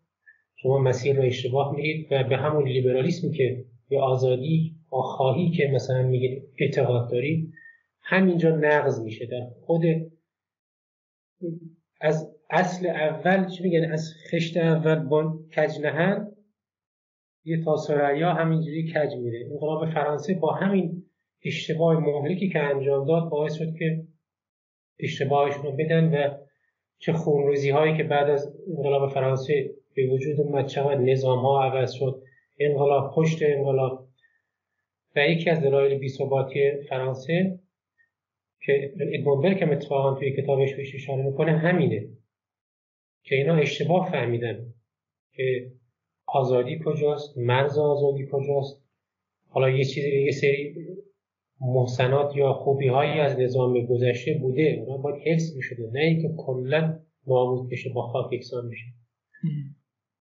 شما مسیر رو اشتباه میرید و به همون لیبرالیسمی که به آزادی و خواهی که مثلا میگید اعتقاد دارید همینجا نقض میشه. در خود از اصل اول چی میگن؟ از خشت اول با کج نهر یه تاسرعیا همینجوری کج میره. انقلاب فرانسه با همین اشتباه مهلکی که انجام داد باعث شد که اشتباهشون رو بدن و چه خونریزی هایی که بعد از انقلاب فرانسه به وجود اومد چقدر نظام ها عوض شد انقلاب پشت انقلاب. و یکی از دلایل بیثباتی فرانسه که ادمون که اتفاقا توی کتابش بهش اشاره می‌کنه همینه که اینا اشتباه فهمیدن که آزادی کجاست مرز آزادی کجاست. حالا یه چیزی یه سری محسنات یا خوبی هایی از نظام گذشته بوده اونا باید حفظ می‌شده نه اینکه کلا نابود بشه با خاک یکسان بشه.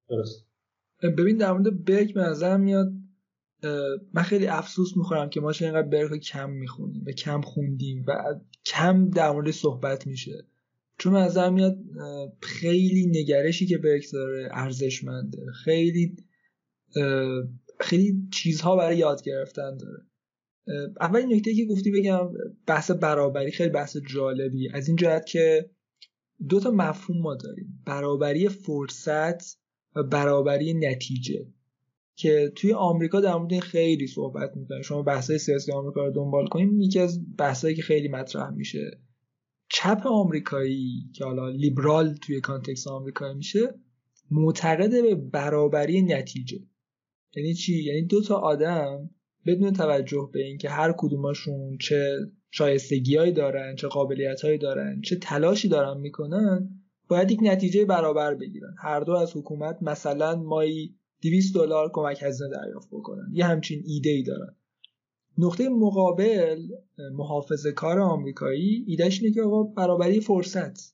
درست. ببین در مورد برک به میاد من خیلی افسوس می‌خورم که ما چه اینقدر برک کم می‌خونیم و کم خوندیم و کم در مورد صحبت میشه. چون از میاد خیلی نگرشی که برک داره ارزشمنده. خیلی خیلی چیزها برای یاد گرفتن داره. اولین نکته که گفتی بگم بحث برابری خیلی بحث جالبی. از این جهت که دو تا مفهوم ما داریم. برابری فرصت و برابری نتیجه. که توی آمریکا در مورد خیلی صحبت می‌کنه. شما بحثای سیاسی آمریکا رو دنبال کنیم یکی از بحثایی که خیلی مطرح میشه. چپ آمریکایی که حالا لیبرال توی کانتکست آمریکایی میشه معتقد به برابری نتیجه. یعنی چی؟ یعنی دو تا آدم بدون توجه به اینکه هر کدوماشون چه شایستگیهایی دارن چه قابلیتهایی دارن چه تلاشی دارن می‌کنن باید یک نتیجه برابر بگیرن. هر دو از حکومت مثلا مایی 200 دلار کمک هزینه دریافت بکنن. یه همچین ایده ای دارن. نقطه مقابل محافظه کار آمریکایی ایدهش اینه که آقا برابری فرصت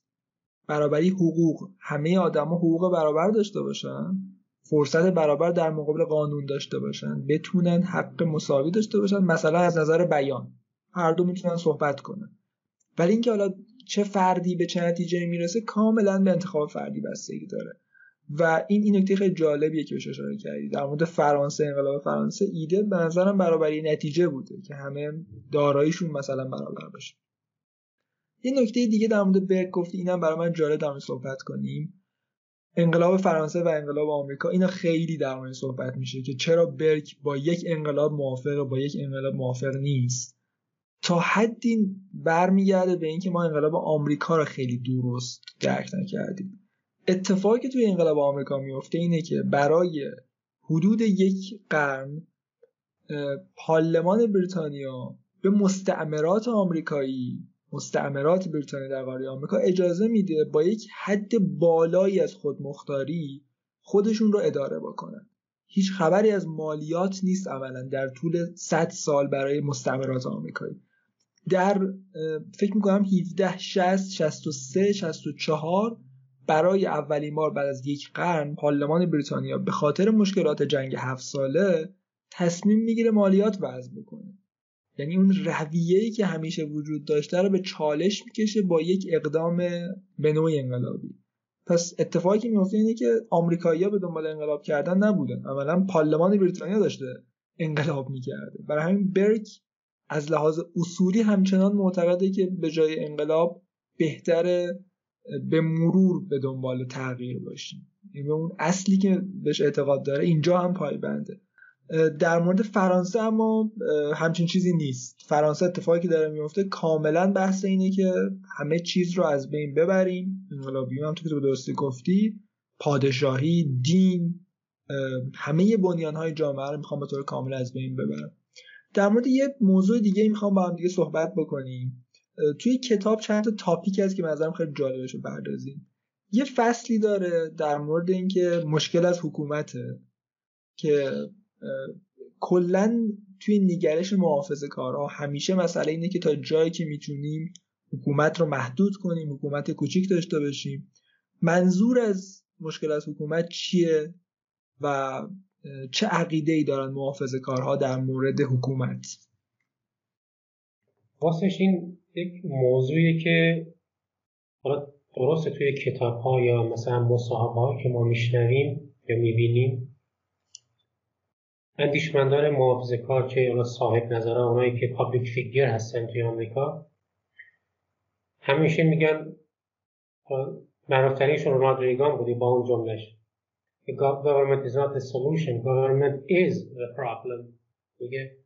برابری حقوق. همه آدما حقوق برابر داشته باشن فرصت برابر در مقابل قانون داشته باشن بتونن حق مساوی داشته باشن مثلا از نظر بیان. هر دو می‌تونن صحبت کنن. ولی اینکه حالا چه فردی به چه نتیجه می‌رسه کاملا به انتخاب فردی بستگی داره. و این این نکته خیلی جالبیه که بهش اشاره کردی. در مورد فرانسه انقلاب فرانسه ایده به نظرم برابری نتیجه بوده که همه داراییشون مثلا برابر باشه. یه نکته دیگه در مورد برگ گفتی اینم برای من جالب در صحبت کنیم. انقلاب فرانسه و انقلاب آمریکا اینا خیلی در مورد صحبت میشه که چرا برگ با یک انقلاب موافق با یک انقلاب موافق نیست. تا حدی برمیگرده به اینکه ما انقلاب آمریکا رو خیلی درست درک نکردیم. اتفاقی که توی انقلاب آمریکا میفته اینه که برای حدود یک قرن پارلمان بریتانیا به مستعمرات آمریکایی مستعمرات بریتانیا در قاره آمریکا اجازه میده با یک حد بالایی از خودمختاری خودشون رو اداره بکنن. هیچ خبری از مالیات نیست اولا در طول 100 سال برای مستعمرات آمریکایی. در فکر می‌کنم 17 60 63 64 برای اولین بار بعد از یک قرن پارلمان بریتانیا به خاطر مشکلات جنگ هفت ساله تصمیم می‌گیره مالیات وضع بکنه. یعنی اون رویه‌ای که همیشه وجود داشته رو به چالش می‌کشه با یک اقدام به نوع انقلابی. پس اتفاقی که میفته اینه که آمریکایی‌ها به دنبال انقلاب کردن نبودن. اولا پارلمان بریتانیا داشته انقلاب می‌کرده. برای همین برک از لحاظ اصولی همچنان معتقده که به جای انقلاب بهتره به مرور به دنبال تغییر باشیم. این به اون اصلی که بهش اعتقاد داره اینجا هم پایبنده. در مورد فرانسه اما همچین چیزی نیست. فرانسه اتفاقی که داره میفته کاملا بحث اینه که همه چیز رو از بین ببریم. انقلابی هم تو که درستی گفتی پادشاهی دین همه بنیان های جامعه رو می‌خوام به طور کامل از بین ببرم. در مورد یه موضوع دیگه می‌خوام با هم دیگه صحبت بکنیم. توی کتاب چند تا تاپیک هست که نظرم خیلی جالبش رو بردازیم یه فصلی داره در مورد اینکه مشکل از حکومته که کلا توی نگرش محافظه کارها همیشه مسئله اینه که تا جایی که می‌تونیم حکومت رو محدود کنیم حکومت کوچیک داشته باشیم. منظور از مشکل از حکومت چیه و چه عقیده ای دارن محافظه کارها در مورد حکومت؟ واسش این یک موضوعی که حالا درسته توی کتاب ها یا مثلا مصاحبه که ما میشنویم یا می‌بینیم اندیشمندان محافظه کار که صاحب نظر اونایی که پابلیک فیگر هستن توی آمریکا همیشه میگن معروفترینشون رونالد ریگان بودی با اون جملش government is not the solution. Government is the problem. میگه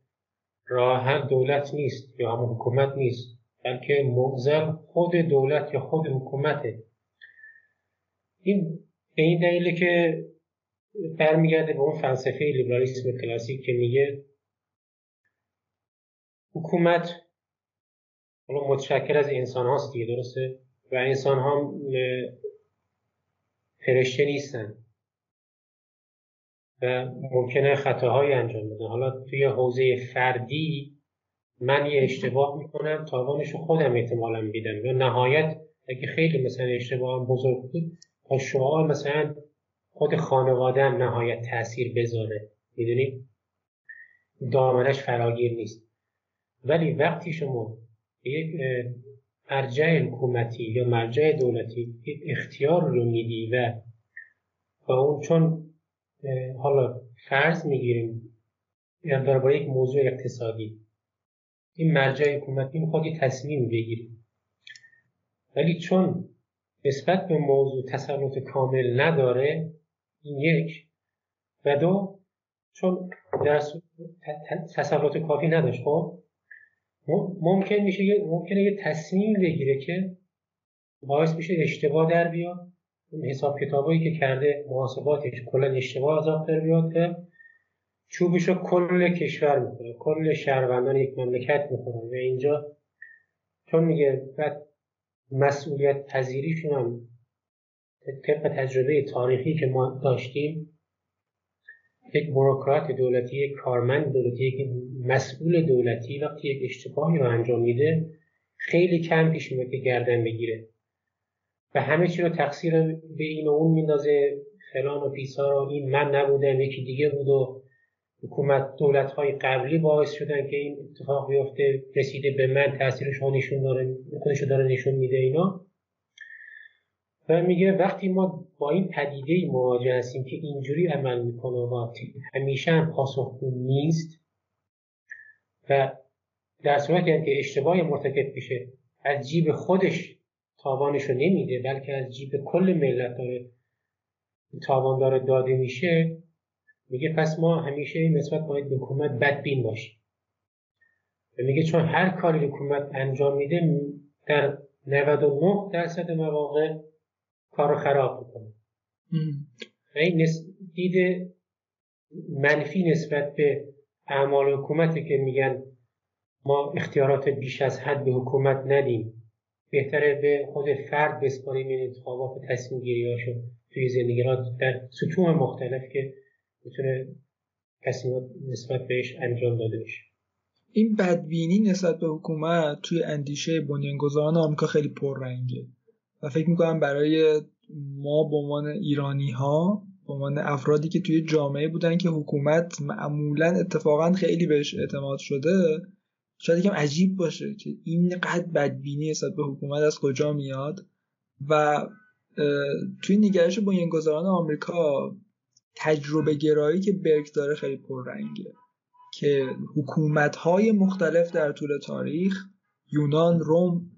راه دولت نیست یا همون حکومت نیست. بلکه موزل خود دولت یا خود حکومته این به این دلیله که برمیگرده به اون فلسفه لیبرالیسم کلاسیک که میگه حکومت حالا متشکل از انسان هاست دیگه درسته؟ و انسان ها فرشته نیستن و ممکنه خطاهایی انجام بدن. حالا توی حوزه فردی من یه اشتباه می‌کنم تاوانش رو خودم احتمالا میدم. یا نهایت اگه خیلی مثلا اشتباهم بزرگ بود تا شما مثلا خود خانواده هم نهایت تاثیر بذاره. می‌دونید دامنش فراگیر نیست. ولی وقتی شما یک مرجع حکومتی یا مرجع دولتی اختیار رو میدی و با اون چون حالا فرض می‌گیریم در با یک موضوع اقتصادی این مرجع حکومتی می‌خواد تصمیم بگیره. ولی چون نسبت به موضوع تسلط کامل نداره این یک. و دو چون در تسلط کافی نداشت خب؟ ممکن میشه ممکنه یه تصمیم بگیره که باعث میشه اشتباه در بیاد. حساب کتابایی که کرده محاسباتش کلا اشتباه از در بیاد چوبشو کل کشور می‌کنه کل شهروندان یک مملکت می‌کنه و اینجا چون میگه بعد مسئولیت پذیریشون هم طبق تجربه تاریخی که ما داشتیم یک بروکرات دولتی یک کارمند دولتی یک مسئول دولتی وقتی یک اشتباهی رو انجام میده خیلی کم پیش میاد که گردن بگیره. و همه چی رو تقصیر به این و اون میندازه. فلان و پیسا رو این من نبودم یکی دیگه بود و حکومت دولت های قبلی باعث شدن که این اتفاق بیفته رسیده به من تاثیرش نشون داره خودش داره نشون میده اینا. و میگه وقتی ما با این پدیده مواجه هستیم که اینجوری عمل می‌کنه و همیشه هم پاسخگو نیست و در صورتی که اشتباه مرتکب میشه از جیب خودش تاوانش رو نمیده بلکه از جیب کل ملت داره تاوان داره داده میشه میگه پس ما همیشه نسبت باید به حکومت بدبین باشیم. و میگه چون هر کاری حکومت انجام میده در 99 درصد مواقع کار خراب می‌کنه. این دید منفی نسبت به اعمال حکومتی که میگن ما اختیارات بیش از حد به حکومت ندیم. بهتره به خود فرد بسپاریم این انتخابات و تصمیم گیری توی زندگی در سطوح مختلف که می‌تونه تصمیمات نسبت بهش انجام داده بشه. این بدبینی نسبت به حکومت توی اندیشه بنیانگذاران آمریکا خیلی پررنگه. و فکر می‌کنم برای ما به عنوان ایرانی ها به عنوان افرادی که توی جامعه بودن که حکومت معمولا اتفاقا خیلی بهش اعتماد شده شاید یکم عجیب باشه که اینقدر بدبینی نسبت به حکومت از کجا میاد. و توی نگرش بنیانگذاران آمریکا تجربه گرایی که برک داره خیلی پررنگه. که حکومت های مختلف در طول تاریخ یونان روم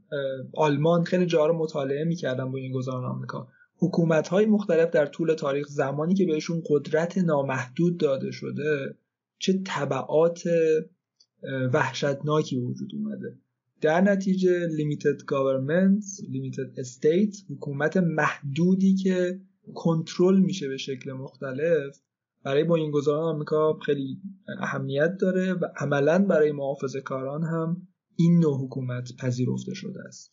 آلمان خیلی جا رو مطالعه می‌کردن بنیانگذاران آمریکا. حکومت های مختلف در طول تاریخ زمانی که بهشون قدرت نامحدود داده شده چه تبعات وحشتناکی وجود اومده. در نتیجه limited government limited state حکومت محدودی که کنترل میشه به شکل مختلف برای بنیانگذاران آمریکا خیلی اهمیت داره و عملا برای محافظه کاران هم این نوع حکومت پذیرفته شده است.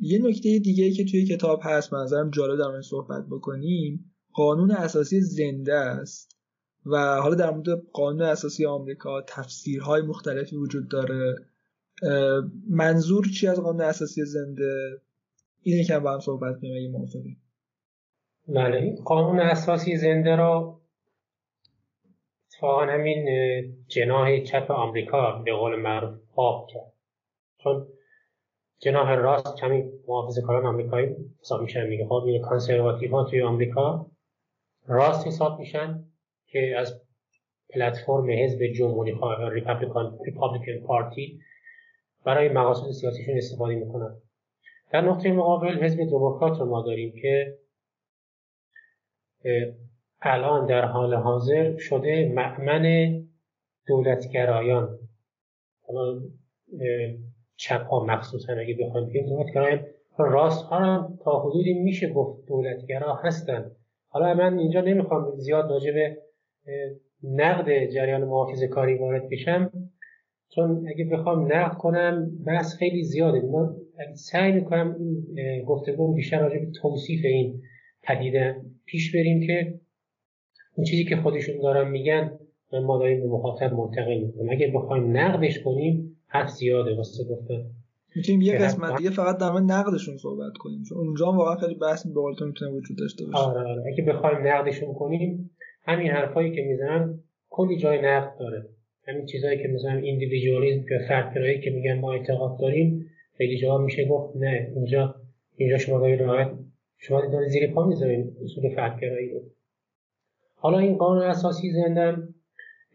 یه نکته دیگه که توی کتاب هست منظرم جالب در صحبت بکنیم قانون اساسی زنده است و حالا در مورد قانون اساسی آمریکا تفسیرهای مختلفی وجود داره. منظور چی از قانون اساسی زنده؟ این یکم با هم صحبت کنیم اگه موافقی بله قانون اساسی زنده را اتفاقا همین جناح چپ آمریکا به قول معروف آب کرد. چون جناح راست کمی محافظ کاران آمریکایی حساب میشن میگه خب این کانسرواتیو ها توی آمریکا راست حساب میشن که از پلتفرم حزب جمهوری خواه ریپابلیکان ریپابلیکن پارتی برای مقاصد سیاسیشون استفاده می‌کنن. در نقطه مقابل حزب دموکرات رو ما داریم که الان در حال حاضر شده معمن دولتگرایان. چپ ها مخصوصا اگه بخوایم بگیم دولتگرایان راست ها هم تا حدودی میشه گفت دولتگرا هستن. حالا من اینجا نمی‌خوام زیاد راجع به نقد جریان محافظ کاری وارد بشم چون اگه بخوام نقد کنم بحث خیلی زیاده. من سعی می‌کنم این گفتگو بیشتر راجع به توصیف این پدیده پیش بریم که اون چیزی که خودشون دارن میگن ما داریم به مخاطب منتقل می‌کنیم اگه بخوایم نقدش کنیم حرف زیاده واسه گفتن می‌تونیم یه قسمت دیگه فقط در مورد نقدشون صحبت کنیم. چون اونجا واقعا خیلی بحث به تو می‌تونه وجود داشته باشه. آره آره. اگه بخوایم نقدشون کنیم همین حرفایی که می‌زنن کلی جای نقد داره. همین چیزایی که مثلا ایندیویدوالیسم یا فردگرایی که میگن ما اعتقاد داریم خیلی جواب میشه گفت نه اینجا اینجا شما باید راحت شما داره زیر پا می‌ذارین اصول فردگرایی رو. حالا این قانون اساسی زندن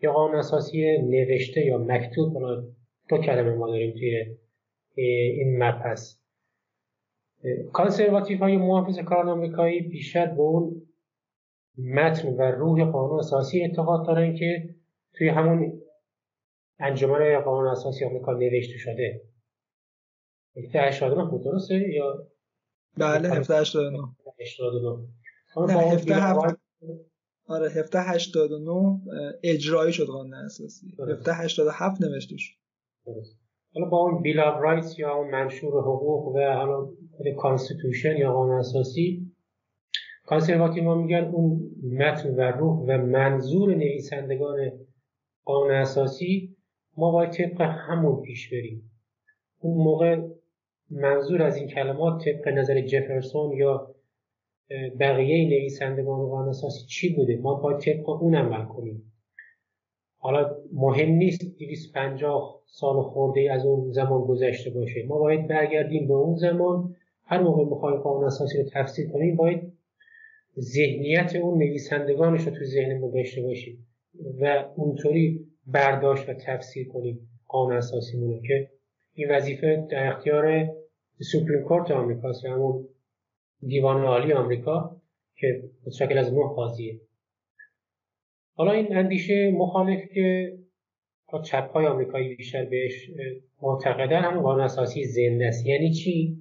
یا قانون اساسی نوشته یا مکتوب؟ حالا دو کلمه ما داریم توی این هست کانسرواتیف های محافظ کاران آمریکایی بیشتر به اون متن و روح قانون اساسی اعتقاد دارن که توی همون انجمن قانون اساسی آمریکا نوشته شده. 1789 بود درسته؟ یا بله 1789 1789 آره 1789 اجرایی شد قانون اساسی. 1787 نوشته شد. حالا با اون بیل آف رایتس یا اون منشور حقوق و حالا constitution یا قانون اساسی conservative میگن اون متن و روح و منظور نویسندگان قانون اساسی ما باید طبق همون پیش بریم. اون موقع منظور از این کلمات طبق نظر جفرسون یا بقیه نویسندگان قانون اساسی چی بوده؟ ما باید طبق اون عمل کنیم. حالا مهم نیست 250 سال خورده از اون زمان گذشته باشه. ما باید برگردیم به اون زمان. هر موقع می‌خوایم قانون اساسی رو تفسیر کنیم باید ذهنیت اون نویسندگانش رو تو ذهنمون داشته باشیم و اونطوری برداشت و تفسیر کنیم قانون اساسی که این وظیفه در اختیار سوپریم کورت آمریکاست همون دیوان عالی آمریکا که متشکل از نه قاضیه. حالا این اندیشه مخالف که چپ های آمریکایی بیشتر بهش معتقدن همون قانون اساسی زنده است. یعنی چی؟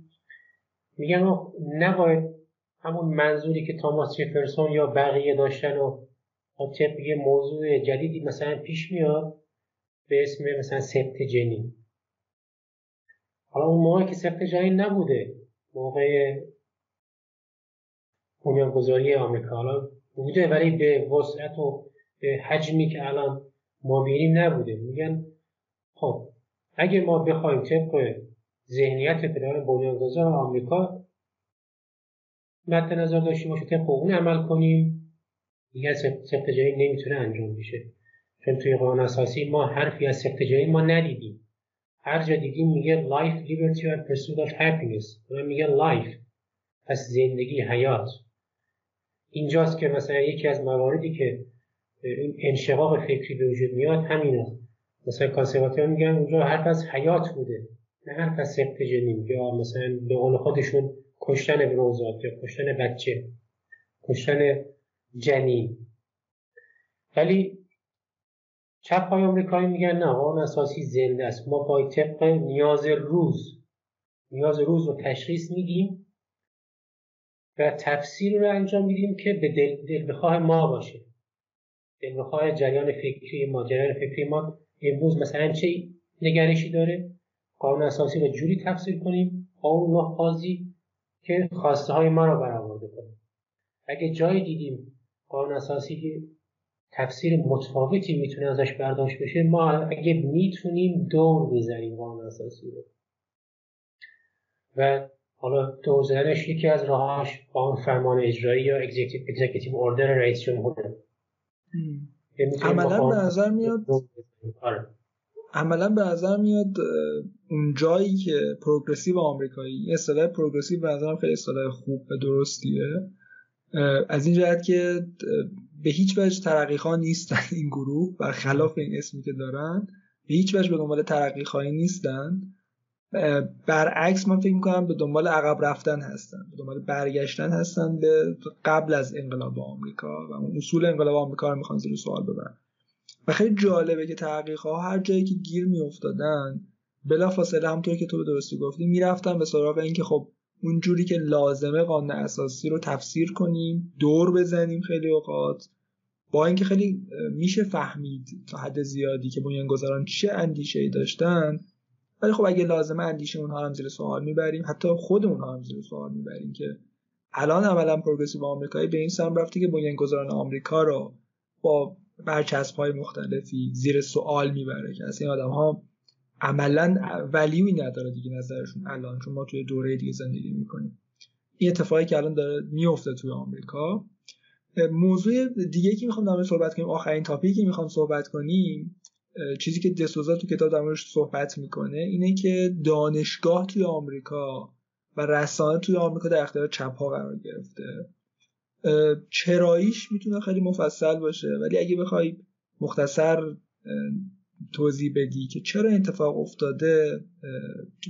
میگن نباید همون منظوری که تاماس جفرسون یا بقیه داشتن و طبق یه موضوع جدیدی مثلا پیش میاد به اسم مثلا سبت جنین. حالا اون موقع که سبت جنین نبوده موقع بنیانگذاری آمریکا. حالا بوده ولی به وسعت و به حجمی که الان ما میریم نبوده. میگن خب اگه ما بخوایم طبق ذهنیت پدران بنیانگذار آمریکا مد نظر داشتیم باشه طبق اون عمل کنیم دیگه سخت جایی نمی‌تونه انجام بشه. چون توی قانون اساسی ما حرفی از سخت جایی ما ندیدیم. هر جا دیدیم میگه life, liberty and pursuit of happiness. میگه life. پس زندگی حیات. اینجاست که مثلا یکی از مواردی که این انشقاق فکری به وجود میاد همینه مثلا کانسرواتیون میگن اونجا حرف از حیات بوده. نه حرف از سخت جنین. یا مثلا به قول خودشون کشتن نوزاد یا کشتن بچه. کشتن جنین. ولی چپ های آمریکایی میگن نه قانون اساسی زنده است. ما باید طبق نیاز روز نیاز روز رو تشخیص میدیم و تفسیر رو انجام میدیم که به دل, دل بخواه ما باشه. دل بخواه جریان فکری ما جریان فکری ما امروز مثلا چه نگرشی داره؟ قانون اساسی رو جوری تفسیر کنیم با اون نه قاضی که خواسته های ما رو برآورده کنیم اگه جایی دیدیم قانون اساسی تفسیر متفاوتی می‌تونه ازش برداشت بشه ما اگه می‌تونیم دور می‌زنیم قانون اساسی رو. و حالا دور زدنش یکی از راهاش با اون فرمان اجرایی یا اگزیکتیو اوردر رئیس جمهوره عملا به نظر میاد آره. عملا به نظر میاد اون جایی که پروگرسیو آمریکایی اصطلاح پروگرسیو به نظرم خیلی اصطلاح خوب و درستیه. از این جهت که به هیچ وجه ترقی نیستن این گروه برخلاف این اسمی که دارن به هیچ وجه به دنبال ترقی خواهی نیستن. برعکس من فکر می‌کنم به دنبال عقب رفتن هستن به دنبال برگشتن هستن به قبل از انقلاب آمریکا و اون اصول انقلاب آمریکا رو می‌خوان زیر سوال ببرن. و خیلی جالبه که تحقیق هر جایی که گیر میافتادن بلا فاصله همطور که تو به درستی گفتی می‌رفتن به سراغ اینکه خب اون جوری که لازمه قانون اساسی رو تفسیر کنیم دور بزنیم خیلی اوقات. با اینکه خیلی میشه فهمید تا حد زیادی که بنیانگذاران چه اندیشه ای داشتن ولی خب اگه لازمه اندیشه اونها هم زیر سوال می‌بریم. حتی خود اونها هم زیر سوال می‌بریم که الان عملا پروگرسیو آمریکایی به این سمت رفته که بنیانگذاران آمریکا رو با برچسب های مختلفی زیر سوال می‌بره. که از این آدم ها عملا ولیوی نداره دیگه نظرشون الان چون ما توی دوره دیگه زندگی می‌کنیم. این اتفاقی که الان داره میفته توی آمریکا. موضوع دیگه که می‌خوام در صحبت کنیم آخرین تاپیکی که می‌خوام صحبت کنیم چیزی که دسوزا تو کتاب در صحبت می‌کنه اینه که دانشگاه توی آمریکا و رسانه توی آمریکا در اختیار چپ ها قرار گرفته. چراییش می‌تونه خیلی مفصل باشه ولی اگه بخوای مختصر توضیح بدی که چرا اتفاق افتاده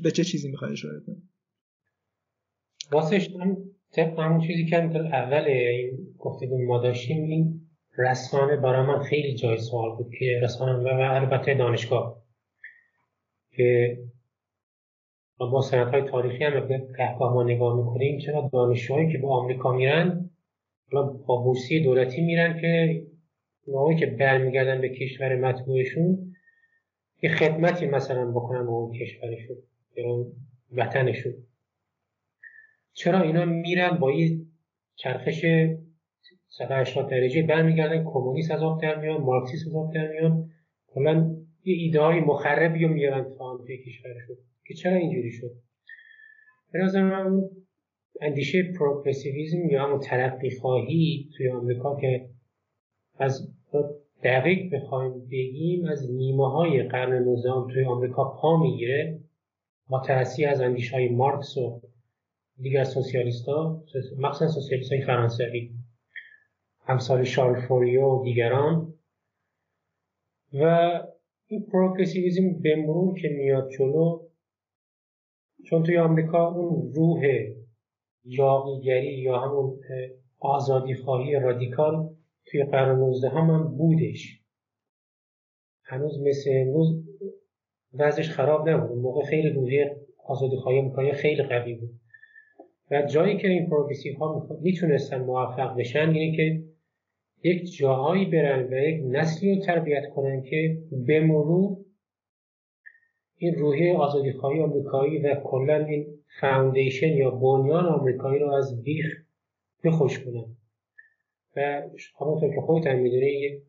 به چه چیزی می‌خوای اشاره کنی؟ واسه طبق همون چیزی که اول این گفتگو ما داشتیم این رسانه برای من خیلی جای سوال بود که رسانه و البته دانشگاه که با سنت تاریخی هم گهگاه ما نگاه می‌کنیم چرا دانشجوهایی که به آمریکا میرن با بورسی دولتی میرن که موقعی که برمیگردن به کشور مطبوعشون یه خدمتی مثلا بکنن به اون کشورشون یا وطنشون. چرا اینا میرن با یه چرخش 180 درجه برمیگردن کمونیست از آب در میان مارکسیسم از آب در میان کلا یه ایده های مخربی رو میارن تا توی کشورشون. که چرا اینجوری شد؟ به نظر من اندیشه پروگرسیویزم یا همون ترقی خواهی توی آمریکا که از دقیق بخوایم بگیم از نیمه های قرن نوزدهم توی آمریکا پا می‌گیره با از اندیش های مارکس و دیگر سوسیالیست ها مخصوصا سوسیالیست های فرانسوی همسال شارل فوریو و دیگران. و این پروگرسیویزم به مرور که میاد جلو چون توی آمریکا اون روح یاقیگری یا همون آزادی خواهی رادیکال توی قرن 19 هم, هم بودش. هنوز مثل امروز وضعش خراب نبود. موقع خیلی روحیه آزادی خواهی خیلی قوی بود. و جایی که این پروگرسیو ها می‌تونستن موفق بشن اینه که یک جاهایی برن و یک نسلی رو تربیت کنن که به مرور این روحیه آزادی خواهی آمریکایی و کلا این foundation یا بنیان آمریکایی رو از بیخ بخشکونن و همونطور که خودت هم می‌دونی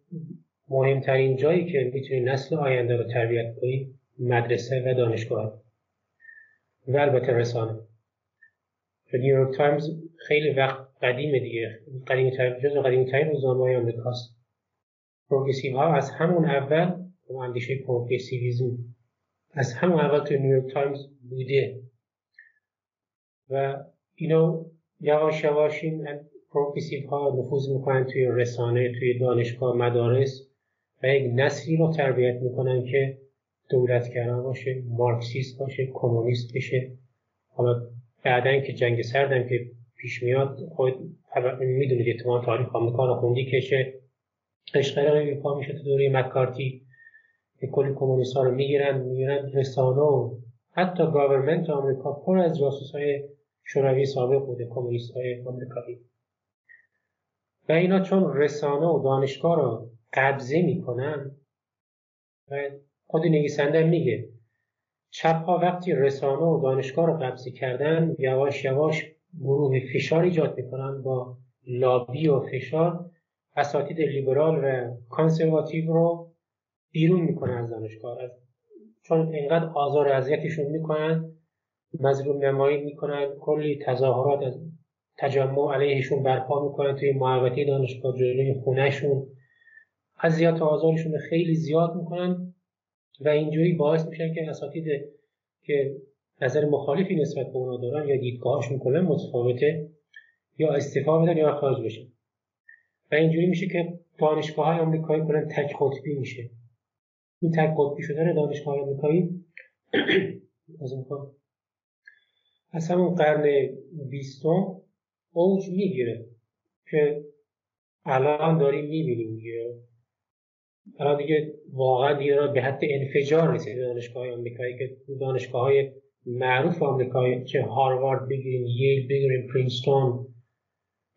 مهمترین جایی که می‌تونی نسل آینده رو تربیت کنی مدرسه و دانشگاه. و البته رسانه. نیویورک تایمز خیلی وقت قدیمه دیگه. قدیمی تر جز قدیمی ترین روزنامه آمریکاست. progressive ها از همون اول اندیشه progressivism از همون اول تو نیویورک تایمز بوده. و اینو یواش یواش این progressive ها نفوذ می‌کنن توی رسانه توی دانشگاه مدارس و یک نسلی رو تربیت می‌کنن که دولتگرا باشه مارکسیست باشه کمونیست بشه. حالا بعدا که جنگ سردم که پیش میاد خود می‌دونید احتمال تاریخ آمریکا رو خوندی چه قشقرقی پا میشه تو دوره مکارتی که کلی کمونیست ها رو می‌گیرن می‌گیرن رسانه و حتی گاورمنت آمریکا پر از جاسوس های شوروی سابق بوده کمونیست های آمریکایی. و اینا چون رسانه و دانشگاه رو قبضه می‌کنن و خود نویسنده میگه. چپ ها وقتی رسانه و دانشگاه رو قبضه کردن یواش یواش گروه فشار ایجاد می‌کنن با لابی و فشار. اساتید لیبرال و کانسرواتیو رو بیرون می‌کنن از دانشگاه. چون اینقدر آزار اذیتشون می‌کنن مظلوم نمایی می‌کنن کلی تظاهرات از تجمع علیهشون برپا می‌کنن توی محوطه دانشگاه جلوی خونهشون. اذیت و آزارشون خیلی زیاد می‌کنن و اینجوری باعث میشن که اساتید که نظر مخالفی نسبت به اونا دارن یا دیدگاهشون کلا متفاوته یا استعفا بدن یا خارج بشن. و اینجوری میشه که دانشگاه های آمریکایی کلا تک قطبی میشه. این تک قطبی شدن دانشگاه آمریکایی [clears throat] از از همون قرن بیستم اوج می‌گیره؟ که الان داریم می‌بینیم دیگه. الان دیگه واقعا دیگه به حد انفجار رسید دانشگاه آمریکایی که دانشگاه های معروف آمریکایی چه هاروارد بگیریم ییل بگیریم پرینستون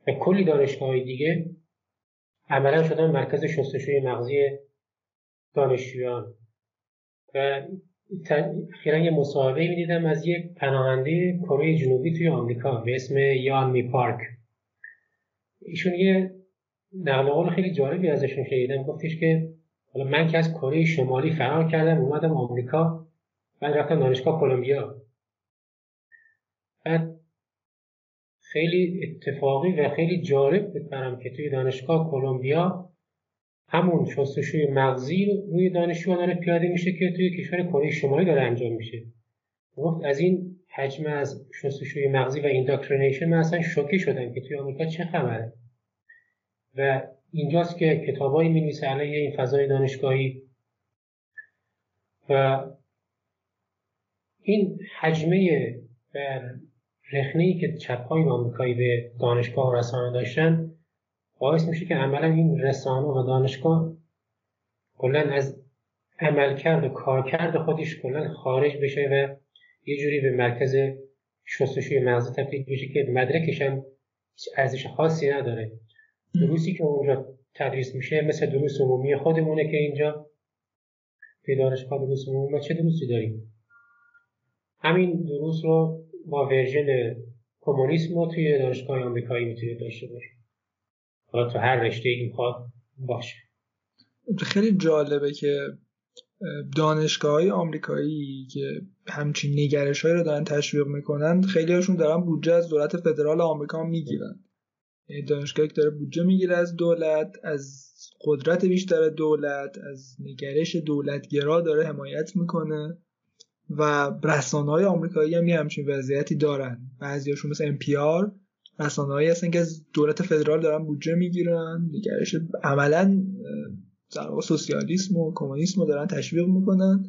و کلی دانشگاه دیگه عملا شدن مرکز شستشوی مغزی دانشجویان. و اخیرا یه مصاحبه می‌دیدم از یک پناهنده کره جنوبی توی آمریکا به اسم یان می پارک. ایشون یه نقل قول خیلی جالبی ازشون شنیدم. گفتش که حالا من که از کره شمالی فرار کردم اومدم آمریکا بعد رفتم دانشگاه کلمبیا. بعد خیلی اتفاقی و خیلی جالب بود برام که توی دانشگاه کلمبیا همون شستشوی مغزی روی دانشجو داره پیاده میشه که توی کشور کره شمالی داره انجام میشه. گفت از این حجم از شستشوی مغزی و indoctrination من اصلا شوکه شدم که توی آمریکا چه خبره. و اینجاست که کتابایی می نویسه علیه این فضای دانشگاهی. و این حجمه و رخنه که چپهای آمریکایی به دانشگاه و رسانه داشتن باعث میشه که عملا این رسانه و دانشگاه کلا از عملکرد و کارکرد خودش کلا خارج بشه و یه جوری به مرکز شستشوی مغزی تبدیل بشه که مدرکش هم ارزش خاصی نداره. دروسی که اونجا تدریس میشه مثل دروس عمومی خودمونه که اینجا به دانشگاه دروس عمومی ما چه دروسی داریم؟ همین دروس رو با ورژن کمونیسم رو توی دانشگاه آمریکایی می‌تونید داشته باشه حالا تو هر رشته این خواد باشه. خیلی جالبه که دانشگاه های آمریکایی که همچین نگرش رو دارن تشویق می‌کنن خیلی هاشون دارن بودجه از دولت فدرال آمریکا می‌گیرن. یعنی دانشگاهی که داره بودجه می‌گیره از دولت از قدرت بیشتر دولت از نگرش دولتگرا داره حمایت می‌کنه و رسانه های آمریکایی هم یه همچین وضعیتی دارن. بعضیاشون مثل NPR رسانه هایی هستن که از دولت فدرال دارن بودجه می‌گیرن نگرش عملا در سوسیالیسم و کمونیسم رو دارن تشویق می‌کنن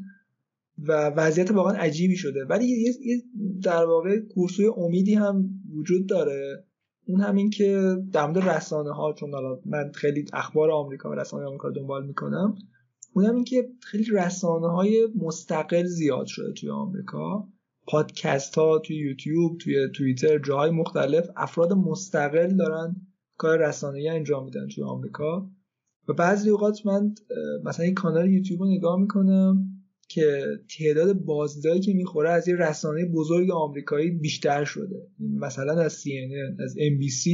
و وضعیت واقعا عجیبی شده. ولی یه در واقع کورسوی امیدی هم وجود داره. اون همین که در مورد رسانه ها چون من خیلی اخبار آمریکا و رسانه آمریکا دنبال می‌کنم اون همین که خیلی رسانه های مستقل زیاد شده توی آمریکا. پادکست ها توی یوتیوب توی توییتر جاهای مختلف افراد مستقل دارن کار رسانه‌ای انجام میدن توی آمریکا. و بعضی اوقات من مثلا این کانال یوتیوب رو نگاه می‌کنم که تعداد بازدیدایی که می‌خوره از یه رسانه بزرگ آمریکایی بیشتر شده. مثلا از CNN از NBC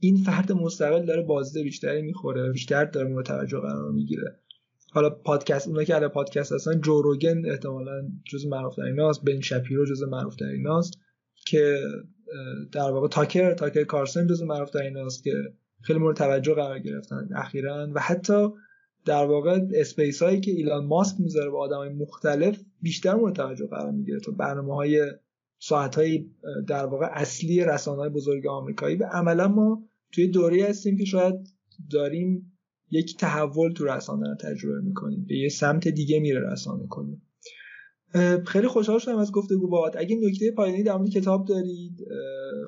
این فرد مستقل داره بازدید بیشتری می‌خوره بیشتر داره مورد توجه قرار می‌گیره. حالا پادکست اونایی که الان پادکست هستن جو روگن احتمالا جز معروف تریناست بن شپیرو جز معروف تریناست که در واقع تاکر تاکر کارسن جز معروف تریناست که خیلی مورد توجه قرار گرفتن اخیرا. و حتی در واقع اسپیس هایی که ایلان ماسک می‌ذاره با آدم های مختلف بیشتر مورد توجه قرار می‌گیره. تو برنامه های ساعت های در واقع اصلی رسانه های بزرگ آمریکایی و عملا ما توی دوره هستیم که شاید داریم یک تحول تو رسانه رو تجربه می‌کنیم. به یه سمت دیگه میره رسانه کنیم خیلی خوشحال شدم از گفتگو باهات اگه نکته پایانی در مورد کتاب دارید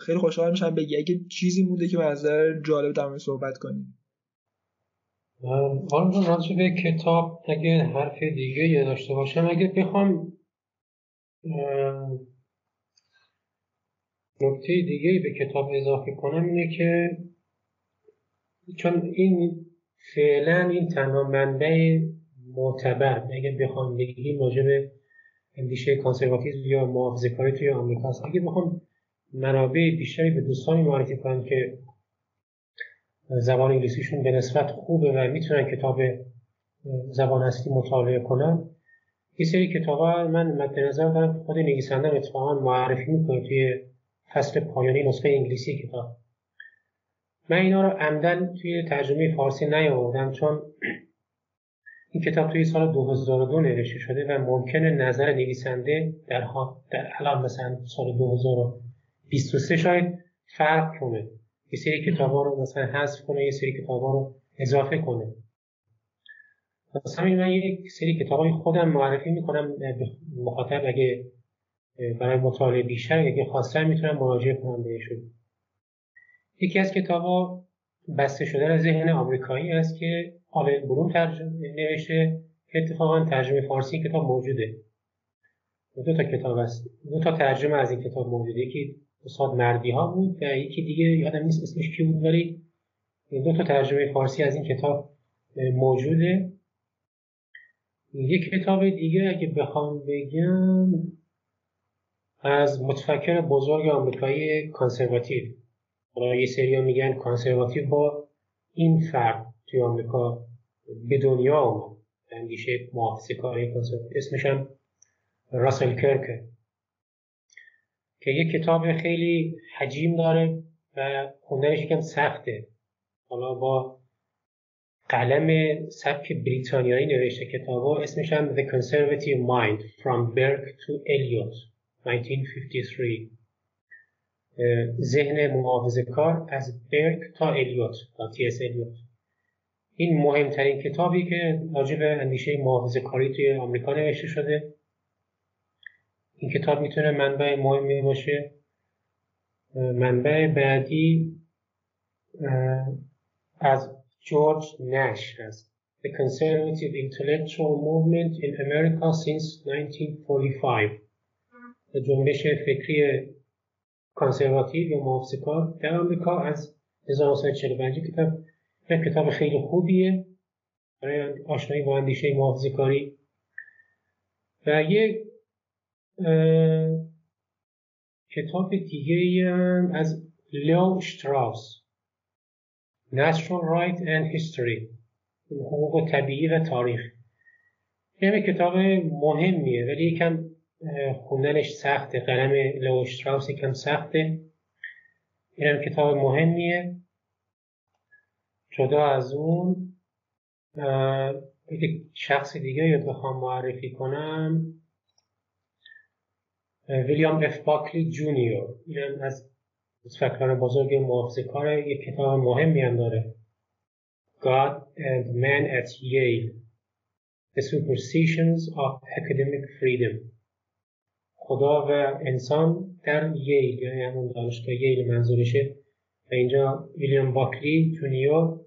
خیلی خوشحال میشم بگی. اگه چیزی مونده که به نظر جالب در مورد صحبت کنیم. حالا راجع به کتاب اگه حرف دیگه یه داشته باشم اگه بخوام نکته دیگه به کتاب اضافه کنم اینه که چون این فعلا این تنها منبع معتبر اگه بخوام بگیم راجع اندیشه کانسرواتیزم یا محافظه کاری توی آمریکا هست اگه بخوام منابع بیشتری به دوستانی معرفی کنم که زبان انگلیسیشون به نسبت خوبه و می‌تونن کتاب زبان اصلی مطالعه کنن یه سری کتاب من مد نظر دارم خود اتفاقا معرفی می‌کنه توی فصل پایانی نسخه انگلیسی کتاب. من اینا رو عمدن توی ترجمه فارسی نیاوردم چون این کتاب توی سال 2002 نوشته شده و ممکنه نظر نویسنده در, در الان مثلا سال 2023 شاید فرق کنه. یه سری کتاب ها رو مثلا حذف کنه یه سری کتاب ها رو اضافه کنه. مثلا من یک سری کتاب های خودم معرفی می‌کنم مخاطب اگه برای مطالعه بیشتر اگه خواستن می‌تونم مراجعه کنم بهشون. یکی از کتاب بسته شدن ذهن آمریکایی است که آلن بروم ترجمه نوشته که اتفاقا ترجمه فارسی کتاب موجوده. دو تا کتاب است. دو تا ترجمه از این کتاب موجوده. یکی استاد مردی ها بود و یکی دیگه یادم نیست اسمش کی بود ولی دو تا ترجمه فارسی از این کتاب موجوده. یک کتاب دیگه اگه بخوام بگم از متفکر بزرگ آمریکایی کانسرواتیو حالا یه سری میگن کانسرواتیو با این فرد توی آمریکا به دنیا آمد. اندیشه محافظه کاری اسمش هم راسل کرک که یه کتاب خیلی حجیم داره و خوندنش یکم سخته. حالا با قلم سبک بریتانیایی نوشته کتاب اسمش هم The Conservative Mind From Burke to Eliot 1953 ذهن محافظه کار از برک تا الیوت تا تی اس الیوت. این مهمترین کتابی که راجع به اندیشه محافظه کاری توی آمریکا نوشته شده. این کتاب می‌تونه منبع مهمی باشه. منبع بعدی از جورج نش هست. The Conservative Intellectual Movement in America since 1945 جنبش فکری کانسرواتیو یا محافظه کار در آمریکا از 1945 کتاب یک کتاب خیلی خوبیه برای آشنایی با اندیشه محافظه کاری و یک کتاب دیگه از لیو شتراس Natural Right and History حقوق طبیعی و تاریخ. یه کتاب مهمیه ولی یکم خوندنش سخته. قلم لو شتراوس یکم سخته. اینم کتاب مهمیه. جدا از اون یک شخص دیگه رو بخوام معرفی کنم. ویلیام اف باکلی جونیور. اینم از فکران بزرگ محافظه کار یک کتاب مهمی هم داره. God and Man at Yale. The Superstitions of Academic Freedom. خدا و انسان در ییل یعنی همون دانشگاه ییل منظورشه. و اینجا ویلیام باکلی جونیور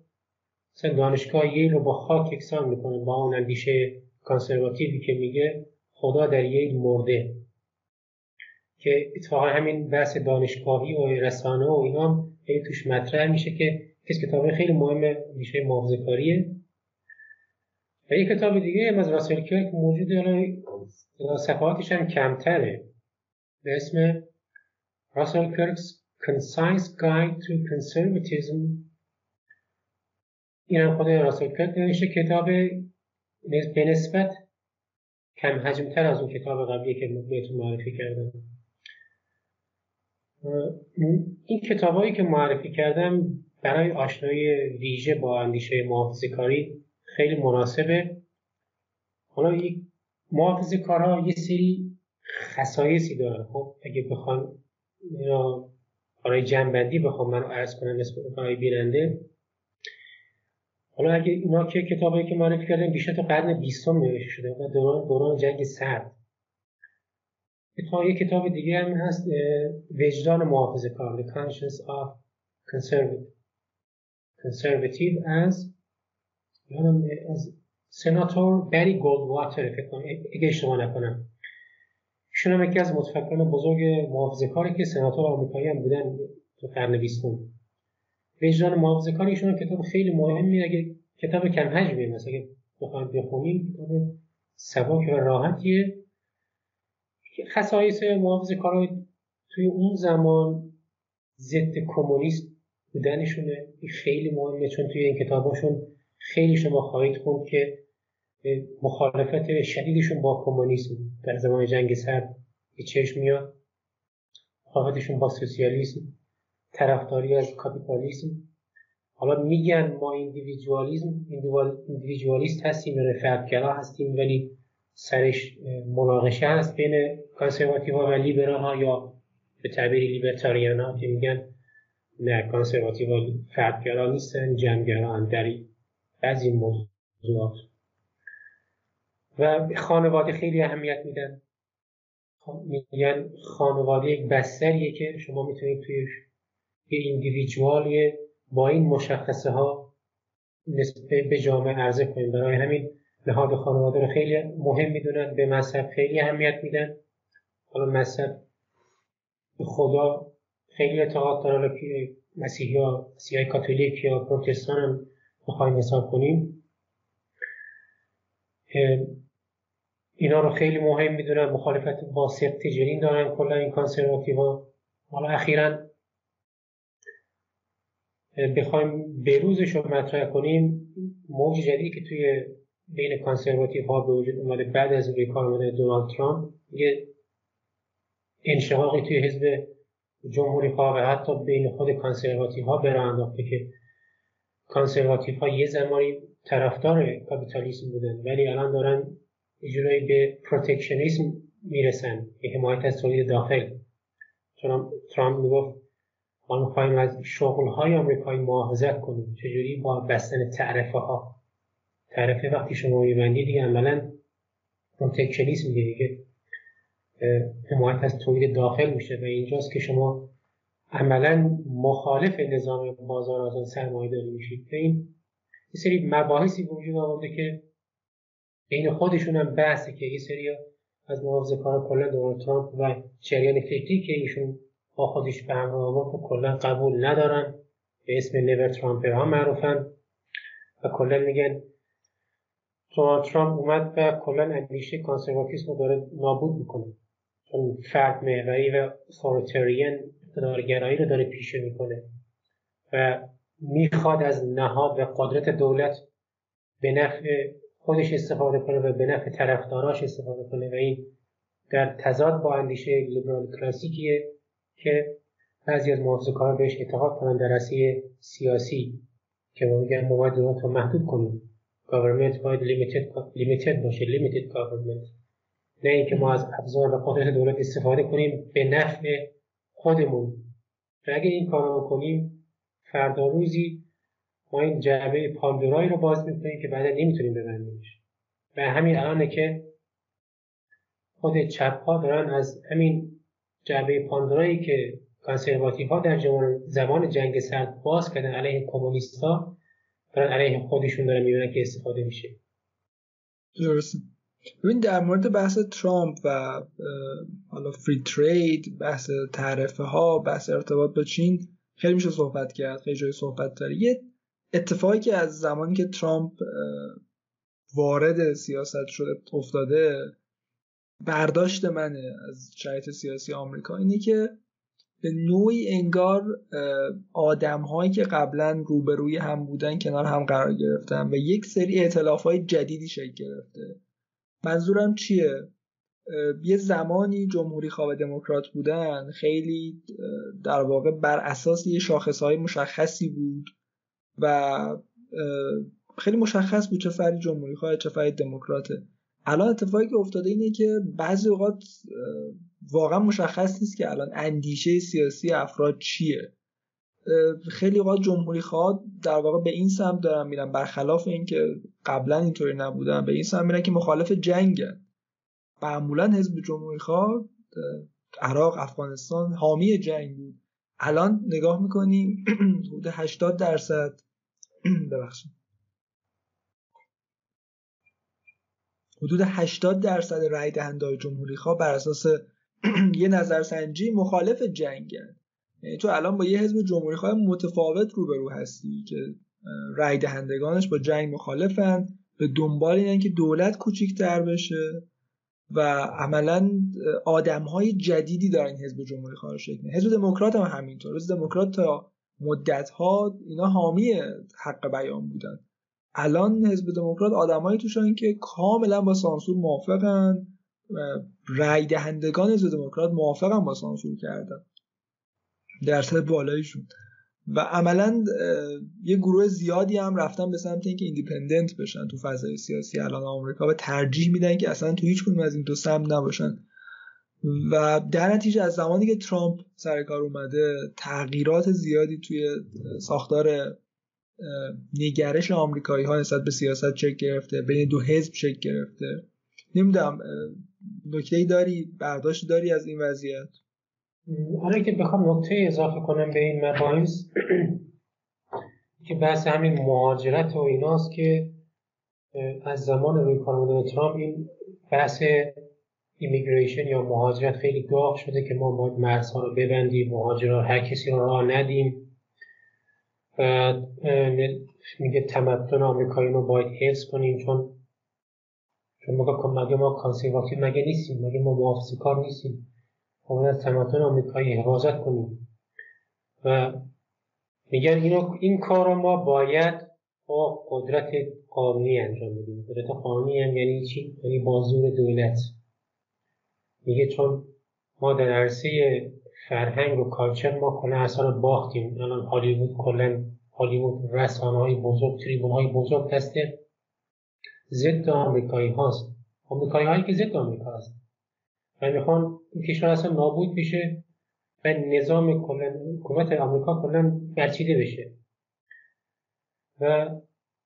مثلا دانشگاه ییل رو با خاک یکسان می‌کنه با اون اندیشه کانسرواتیوی که میگه خدا در ییل مرده. که اتفاقا همین بحث دانشگاهی و رسانه و اینا خیلی توش مطرح میشه که کس کتاب خیلی مهم میشه محافظه کاریه و یک کتاب دیگه هم از راسل کرک موجود صفحاتش هم کمتره. به اسم راسل کرکس Concise Guide to Conservatism. این هم خود راسل کرک نوشته کتاب به نسبت کم حجمتر از اون کتاب قبلی که بهتون معرفی کردم. این کتابایی که معرفی کردم برای آشنایی ویژه با اندیشه محافظه کاری خیلی مناسبه. حالا یک محافظه کارها یه سری خصایصی دارن خب اگه بخوان یا برای جنبندی بخوام من عرض کنم اسم برای بیننده. حالا اگه اینا که کتابایی که معرفی کردن بیشتر تا قرن بیستم نوشته شده و دوران دوران جنگ سرد. تا یه کتاب دیگه هم هست وجدان محافظه کار The Conscience of Conservative. Conservative از یادم از سناتور بری گولدواتر فکر کنم. اگه اشتباه نکنم. ایشون هم یکی از متفکران بزرگ محافظه کاری که سناتور آمریکایی هم بودن تو قرن بیستم. وجدان محافظه کاری ایشون کتاب خیلی مهمی اگه کتاب کم حجمیه مثلا اگه بخوایم بخونیم کتاب سبک و راحتیه. خصایص محافظه کارا توی اون زمان ضد کمونیست بودنشونه. خیلی مهمه چون توی این کتاباشون خیلی شما خواهید خوند که مخالفت شدیدشون با کمونیسم. در زمان جنگ سرد به چشم میاد. مخالفتشون با سوسیالیسم. طرفداری از کاپیتالیسم. حالا میگن ما ایندیویدوالیسم ایندیویدوالیست هستیم یا فردگرا هستیم ولی سرش مناقشه هست بین کانسرواتیو ها و لیبرال ها یا به تعبیر لیبرتاریان ها که میگن نه کانسرواتیو ها فردگرا نیستن جمعگرا هم در بعضی موضوعات. و خانواده خیلی اهمیت میدن. میگن خانواده یک بستریه که شما می‌تونید توی یه ایندیویدوالی با این مشخصه ها به جامعه عرضه کنید. برای همین نهاد خانواده رو خیلی مهم می‌دونن به مذهب خیلی اهمیت میدن. حالا مذهب خدا خیلی اعتقاد دارن مسیحی ها مسیحی کاتولیک یا پروتستان هم بخوایم حساب کنیم. اینا رو خیلی مهم می‌دونن مخالفت با سبت جنین دارن کلا این کانسرواتیو ها حالا اخیرا بخوایم بروزش رو مطرح کنیم. موج جدیدی که توی بین conservative ها به وجود اومده بعد از روی کار آمدن دونالد ترامپ یه انشقاقی توی حزب جمهوری خواه حتی بین خود conservative ها برا انداخته که conservative ها یه زمانی طرفدار کاپیتالیسم بودن ولی الان دارن اجرایی به protectionism می‌رسن به حمایت از تولید داخل. چون ترامپ می‌گفت ما می‌خوایم از شغل های آمریکایی محافظت کنیم. چجوری؟ با بستن تعرفه ها تعرفه وقتی شما میبندی دیگه عملا پروتکشنیسم دیگه حمایت از تولید داخل میشه. و اینجاست که شما عملا مخالف نظام بازار آزاد سرمایه داری میشید. این یه سری مباحثی وجود آورده که بین خودشون هم بحثه که یه سری از محافظه کار کلا دونالد ترامپ و جریان فکری که ایشون با خودش به همراه آورد کلا قبول ندارن. به اسم لیبر ترامپر ها معروفن و کلا میگن ترامپ اومد و کلا اندیشه کانسرواتیسم رو داره نابود می‌کنه. چون فرد محوری و اتوریتریان اقتدارگرایی رو داره پیشه می‌کنه و می‌خواد از نهاد و قدرت دولت به نفع خودش استفاده کنه و به نفع طرفداراش استفاده کنه. و این در تضاد با اندیشه لیبرال کلاسیکیه که بعضی از کار بهش اعتقاد کنن در سیاسی که ما میگن ما باید دولت رو محدود کنیم. Government باید limited باشه limited government. نه اینکه ما از ابزار و قدرت دولت استفاده کنیم به نفع خودمون. و اگه این کار رو کنیم فردا روزی ما این جعبه پاندورایی رو باز می‌کنیم که بعدا نمی‌تونیم ببندیمش. و همین الانه که خود چپ ها دارن از همین جعبه پاندورایی که کانسرواتیو ها در زمان جنگ سرد باز کردن علیه کمونیست ها دارن علیه خودشون دارن می‌بینن که استفاده میشه. درسته. ببین در مورد بحث ترامپ و حالا فری ترید بحث تعرفه ها بحث ارتباط با چین خیلی میشه صحبت کرد خیلی جای صحبت داره. یه اتفاقی که از زمانی که ترامپ وارد سیاست شده افتاده برداشت منه از شرایط سیاسی آمریکا اینه که به نوعی انگار آدم هایی که قبلا روبروی هم بودن کنار هم قرار گرفتن و یک سری اعتلاف های جدیدی شکل گرفته. منظورم چیه؟ یه زمانی جمهوری خواه دموکرات بودن خیلی در واقع بر اساس یه شاخص های مشخصی بود و خیلی مشخص بود چه فردی جمهوری خواه چه فردی دموکراته. الان اتفاقی که افتاده اینه که بعضی اوقات واقعا مشخص نیست که الان اندیشه سیاسی افراد چیه. خیلی اوقات جمهوری خواه در واقع به این سمت دارن میرن. برخلاف اینکه قبلا اینطوری نبودن به این سمت میرن که مخالف جنگن معمولا حزب جمهوری خواه عراق افغانستان حامی جنگ بود. الان نگاه می‌کنیم [clears throat] حدود 80 درصد. [clears throat] ببخشید. حدود 80 درصد رای دهنده جمهوری خواه بر اساس [clears throat] یه نظرسنجی مخالف جنگن تو الان با یه حزب جمهوری خواه متفاوت روبرو هستی که رای دهندگانش با جنگ مخالفن. به دنبال اینن که دولت کوچیکتر بشه و عملا آدم های جدیدی دارن حزب جمهوری خواه شکل حزب دموکرات هم همینطور. حزب دموکرات تا مدت ها اینا حامی حق بیان بودن. الان حزب دموکرات آدمایی توشن که کاملا با سانسور موافقن. رای دهندگان حزب دموکرات موافقن با سانسور کردن. درصد بالاییشون و عملا یه گروه زیادی هم رفتن به سمت اینکه ایندیپندنت بشن تو فضای سیاسی الان آمریکا و ترجیح میدن که اصلا تو هیچ کدوم از این دو سمت نباشن. و در نتیجه از زمانی که ترامپ سر کار اومده تغییرات زیادی توی ساختار نگرش آمریکایی ها نسبت به سیاست چک گرفته بین دو حزب چک گرفته. نمی‌دونم نکته داری برداشت داری از این وضعیت؟ آره که بخوام نکته اضافه کنم به این مباحث که بحث همین مهاجرت و ایناست که از زمان روی کار ترامپ این بحث immigration یا مهاجرت خیلی داغ شده که ما باید مرزها رو ببندیم مهاجرات هر کسی رو راه ندیم. و میگه تمدن آمریکایی رو باید حفظ کنیم چون چون مگه ما conservative مگه نیستیم مگه ما محافظه کار نیستیم. ما باید از تمدن آمریکایی حفاظت کنیم. و میگن اینو این کار رو ما باید با قدرت قانونی انجام بدیم. قدرت قانونی هم یعنی چی؟ یعنی بازور دولت. میگه چون ما در عرصه فرهنگ و کالچر ما کلا اثر باختیم. الان هالیوود کلا هالیوود رسانه های بزرگ تریبون های بزرگ دسته ضد آمریکایی هاست. آمریکایی هایی که ضد آمریکا هست و می‌خوان این کشور اصلا نابود بشه و نظام حکومت آمریکا کلا برچیده بشه. و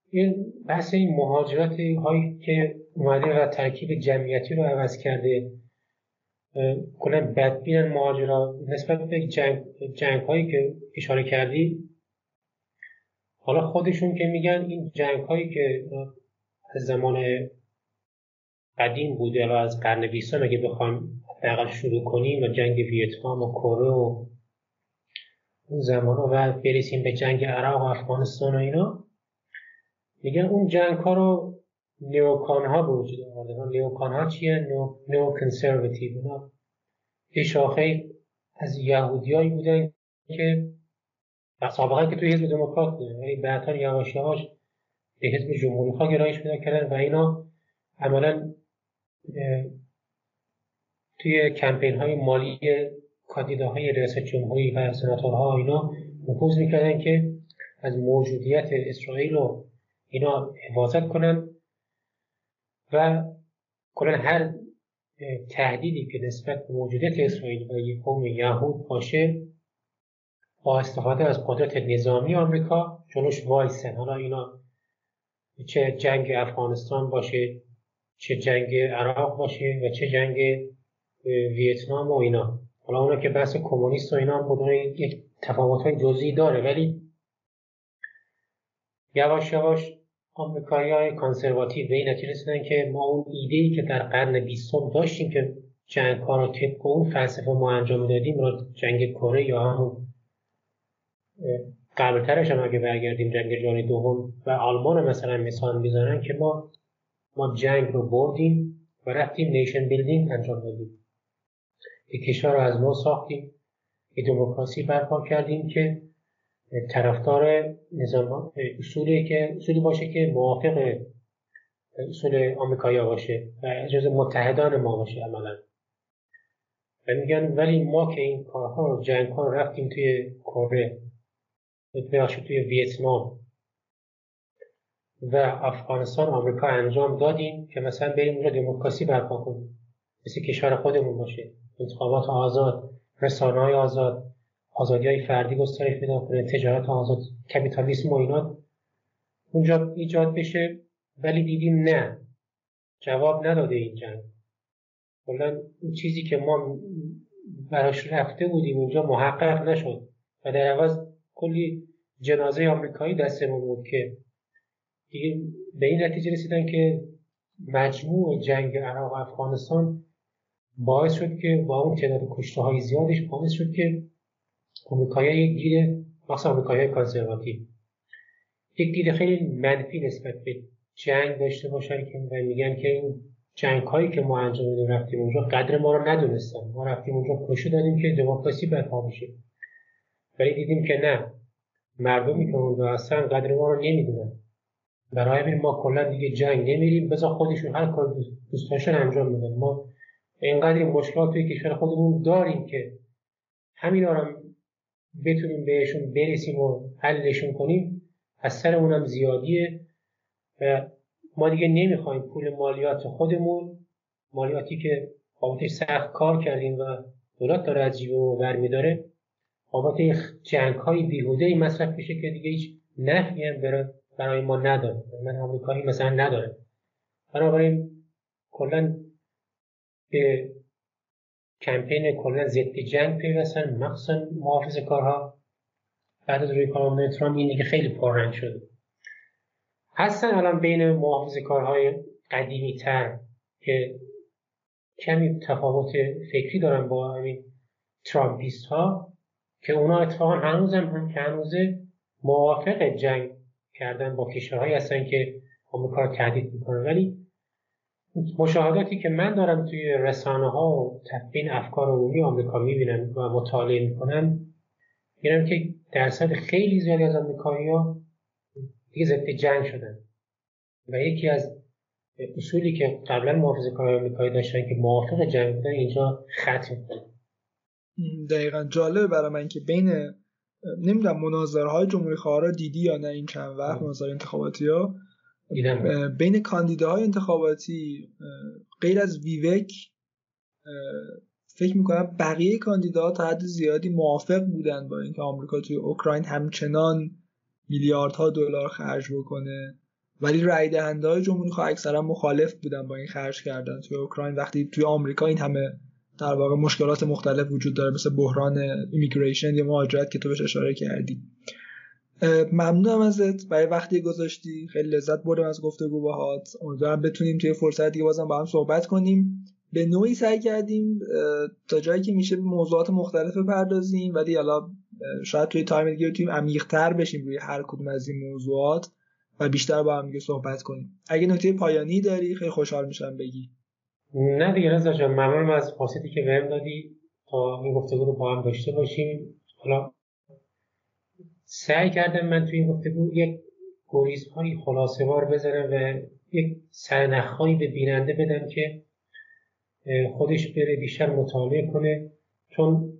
این بحث این مهاجرت هایی که اومده و ترکیب جمعیتی رو عوض کرده کلا بدبین مهاجرا. نسبت به جنگ, جنگ هایی که اشاره کردی حالا خودشون که میگن این جنگ هایی که از زمان قدیم بوده یا از قرن بیستم اگه بخوایم حداقل شروع کنیم و جنگ ویتنام و کره و اون زمان و برسیم به جنگ عراق و افغانستان و اینا میگن اون جنگ ها رو نیوکان ها به وجود آورده. نیوکان ها چیه؟ نو, نو کنسروتیو یه شاخه از یهودیایی بودن که سابقه که توی حزب دموکرات بودن. ولی بعدها یواش یواش به حزب جمهوری خواه گرایش پیدا کردن و اینا عملا توی کمپین های مالی کاندیداهای ریاست جمهوری و سناتورها اینا نفوذ می‌کردن که از موجودیت اسرائیل رو اینا حفاظت کنن و کلا هر تهدیدی که نسبت به موجودیت اسرائیل و یک قوم یهود باشه با استفاده از قدرت نظامی آمریکا جلوش وایسن. حالا اینا چه جنگ افغانستان باشه چه جنگ عراق باشه و چه جنگ ویتنام و اینا. حالا اونا که بحث کمونیست و اینا بدون یک تفاوت های جزئی داره ولی یواش یواش آمریکایی های کانسرواتیو به این نتیجه رسیدن که ما اون ایده ای که در قرن بیستم داشتیم که جنگ ها رو طبق اون فلسفه ما انجام دادیم را جنگ کره یا همون قبلترش هم اگه برگردیم جنگ جهانی دوم و آلمان مثلا مثال می‌زنن که ما ما جنگ رو بردیم و رفتیم نیشن بیلدینگ انجام دادیم. یک کشور رو از نو ساختیم. یه دموکراسی برپا کردیم که طرفدار نظام اصولی که اصولی باشه که موافق اصول آمریکایی باشه و جز متحدان ما باشه عملا. و میگن ولی ما که این کارها رو جنگ ها رو رفتیم توی کره توی ویتنام. و افغانستان آمریکا انجام دادیم که مثلا بریم اونجا دموکراسی برپا کنیم. مثل کشور خودمون باشه. انتخابات آزاد رسانه آزاد آزادی های فردی گسترش پیدا کنه تجارت آزاد کپیتالیسم و اینا. اونجا ایجاد بشه ولی دیدیم نه. جواب نداده این جنگ. کلا اون چیزی که ما براش رفته بودیم اونجا محقق نشد. و در عوض کلی جنازه آمریکایی دستمون بود که دیگه به این نتیجه رسیدن که مجموع جنگ عراق افغانستان باعث شد که با اون تعداد کشته های زیادش باعث شد که آمریکایی یک دید مخصوصا آمریکایی کانسرواتیو یک دید خیلی منفی نسبت به جنگ داشته باشن که میگن که این جنگ هایی که ما انجام دادیم رفتیم اونجا قدر ما رو ندونستن. ما رفتیم اونجا کشو دادیم که دموکراسی برپا بشه. ولی دیدیم که نه. مردمی که اونجا هستن قدر ما رو نمی‌دونن. برای همین ما کلا دیگه جنگ نمیریم. بذار خودشون هر کار دوست داشتن انجام بدن. ما اینقدر مشکلات توی کشور خودمون داریم که همین رو بتونیم بهشون برسیم و حلشون کنیم از سر اونم زیادیه. و ما دیگه نمی‌خوایم پول مالیات خودمون مالیاتی که بابتش سخت کار کردیم و دولت داره از جیبه برمی داره بابت جنگ های بیهوده ای مصرف میشه که دیگه هیچ نفعی هم برای ما نداره. من آمریکایی مثلا نداره بنابراین کلا به کمپین کلا ضد جنگ پیوستن مخصوصا محافظ کارها. بعد از روی کار ترامپ این دیگه خیلی پررنگ شده. هستن الان بین محافظ کارهای قدیمی تر که کمی تفاوت فکری دارن با همین ترامپیست ها که اونا اتفاقا هنوز هم که هنوزه موافق جنگ کردن با کشورهایی هستن که آمریکا رو تهدید می‌کنن. ولی مشاهداتی که من دارم توی رسانه ها و تبیین افکار عمومی آمریکا می‌بینم و مطالعه می‌کنم میرم که درصد خیلی زیادی از آمریکایی ها دیگه ضد جنگ شدن. و یکی از اصولی که قبلا محافظ کار آمریکایی داشتن که موافق جنگ بودن اینجا ختم دقیقا جالبه برای من که بین نمی‌دونم مناظرهای جمهوری خواهرها دیدی یا نه این چند وقت مناظر انتخاباتی ها؟ بین کاندیداهای انتخاباتی غیر از ویوک فکر می‌کنم بقیه کاندیداها تا حد زیادی موافق بودن با اینکه آمریکا توی اوکراین همچنان میلیاردها دلار خرج بکنه. ولی رای دهنده های جمهوری خواه اکثرا مخالف بودن با این خرج کردن توی اوکراین. وقتی توی آمریکا این همه در واقع مشکلات مختلف وجود داره مثل بحران immigration یا مهاجرت که تو بهش اشاره کردی. ممنونم ازت. برای وقتی گذاشتی خیلی لذت بردم از گفتگو باهات امیدوارم بتونیم توی فرصت دیگه بازم با هم صحبت کنیم به نوعی سعی کردیم تا جایی که میشه به موضوعات مختلف بپردازیم ولی حالا شاید توی time دیگه بتونیم عمیق‌تر بشیم روی هر کدوم از این موضوعات و بیشتر با هم صحبت کنیم. اگه نکته پایانی داری خیلی خوشحال میشم بگی. نه دیگه رضا جان ممنونم از فرصتی که بهم دادی. تا این گفتگو رو با هم داشته باشیم. حالا سعی کردم من توی این گفتگو یک گریزهای خلاصه بار بزنم و یک سرنخهایی به بیننده بدم که خودش بره بیشتر مطالعه کنه. چون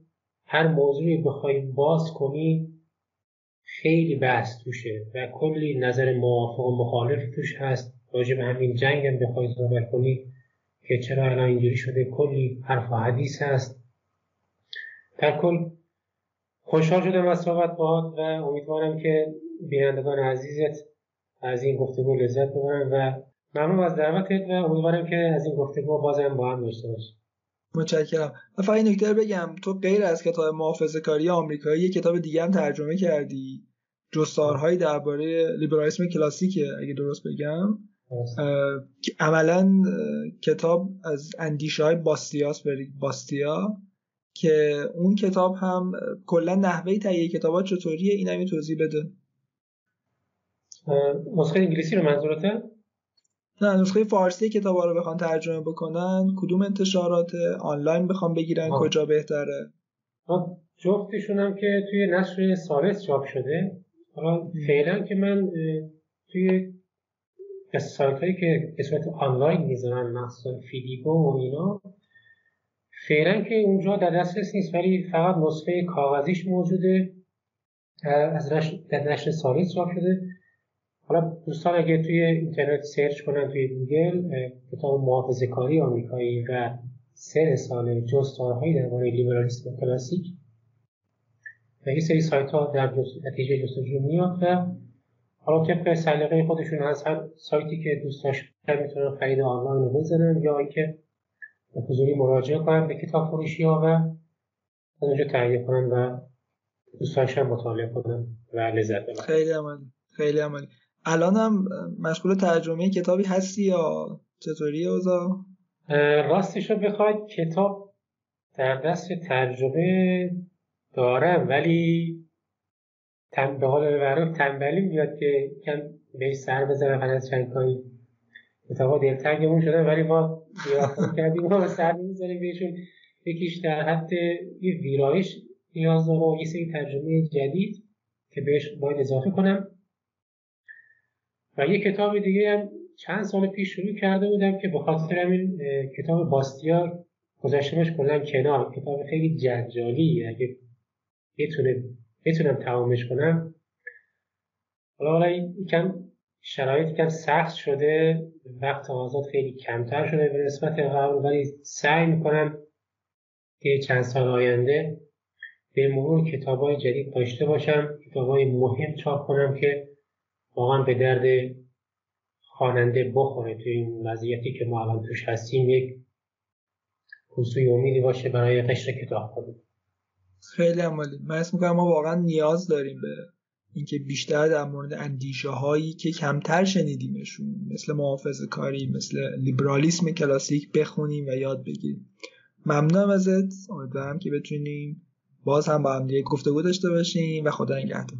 هر موضوعی بخوای باز کنی خیلی بحث توشه و کلی نظر موافق و مخالف توش هست. راجع به همین جنگ هم بخوای صحبت کنی. که چرا الان اینجوری شده کلی حرف و حدیث هست. در کل خوشحال شدم از صحبت باهات و امیدوارم که بینندگان عزیزت از این گفتگو لذت ببرن و ممنون از دعوتت و امیدوارم که از این گفتگو بازم با هم داشته باشیم متشکرم. و فقط نکته بگم تو غیر از کتاب محافظه کاری آمریکایی یه کتاب دیگه هم ترجمه کردی. جستارهایی درباره لیبرالیسم کلاسیکه اگه درست بگم. عملا کتاب از اندیشه های باستیاس باستیا که اون کتاب هم کلا نحوه تهیه کتابات چطوریه؟ این هم توضیح بده. نسخه انگلیسی رو منظورته؟ نه نسخه فارسی کتاب رو بخوان ترجمه بکنن. کدوم انتشارات آنلاین بخوان بگیرن کجا بهتره. جفتشون هم که توی نشر سالس چاپ شده. حالا فعلا که من توی سایت هایی که به صورت آنلاین می‌ذارن مخصوصا فیدیبو و اینا فعلا که اونجا در دسترس نیست ولی فقط نسخه کاغذیش موجوده از در نشر ثالث چاپ شده. حالا دوستان اگه توی اینترنت search کنن توی گوگل کتاب محافظه کاری آمریکایی و سایر جستارهایی درباره لیبرالیسم کلاسیک و یه سری سایت ها در نتیجه جستجو میاد و حالا طبق سلیقه خودشون از هر سایتی که دوست داشتن می‌تونن خرید آنلاین رو بزنن یا اینکه به حضوری مراجعه کنن به کتاب فروشی ها و از اونجا تهیه کنن و دوست داشتن مطالعه کنن و لذت ببرن. خیلی عمالی خیلی عمالی. الان هم مشغول ترجمه کتابی هستی یا چطوری اوضاع؟ راستش رو بخواید کتاب در دست ترجمه دارم ولی به حال معروف تنبلی میاد که کم بهش سر بزنم بعد از کاری کتابا دلتنگمون شده ولی ما دیرافتون کردیم ما سر نمی‌زنیم بهشون. یکیش در حد یه ویرایش نیاز داره و یه سری ترجمه جدید که بهش باید اضافه کنم. و یه کتاب دیگه هم چند سال پیش شروع کرده بودم که به خاطر همین کتاب باستیا گذاشتمش کلا کنار. کتاب خیلی جنجالی اگه بتونه بتونم تمامش کنم. حالا حالا یکم شرایط کم سخت شده. وقت آزاد خیلی کمتر شده به نسبت قبل ولی سعی می‌کنم که چند سال آینده به مرور کتاب های جدید داشته باشم. کتاب های مهم چاپ کنم که واقعا به درد خواننده بخوره. تو این وضعیتی که ما الان توش هستیم یک حسوی امیدی باشه برای قشر کتاب کنیم خیلی عمالی من اسم می‌کنم ما واقعا نیاز داریم به اینکه بیشتر در مورد اندیشه هایی که کمتر شنیدیمشون مثل محافظ کاری مثل لیبرالیسم کلاسیک بخونیم و یاد بگیریم. ممنونم ازت. امیدوارم که بتونیم باز هم با هم دیگه گفتگو داشته باشیم و خدا نگهدار.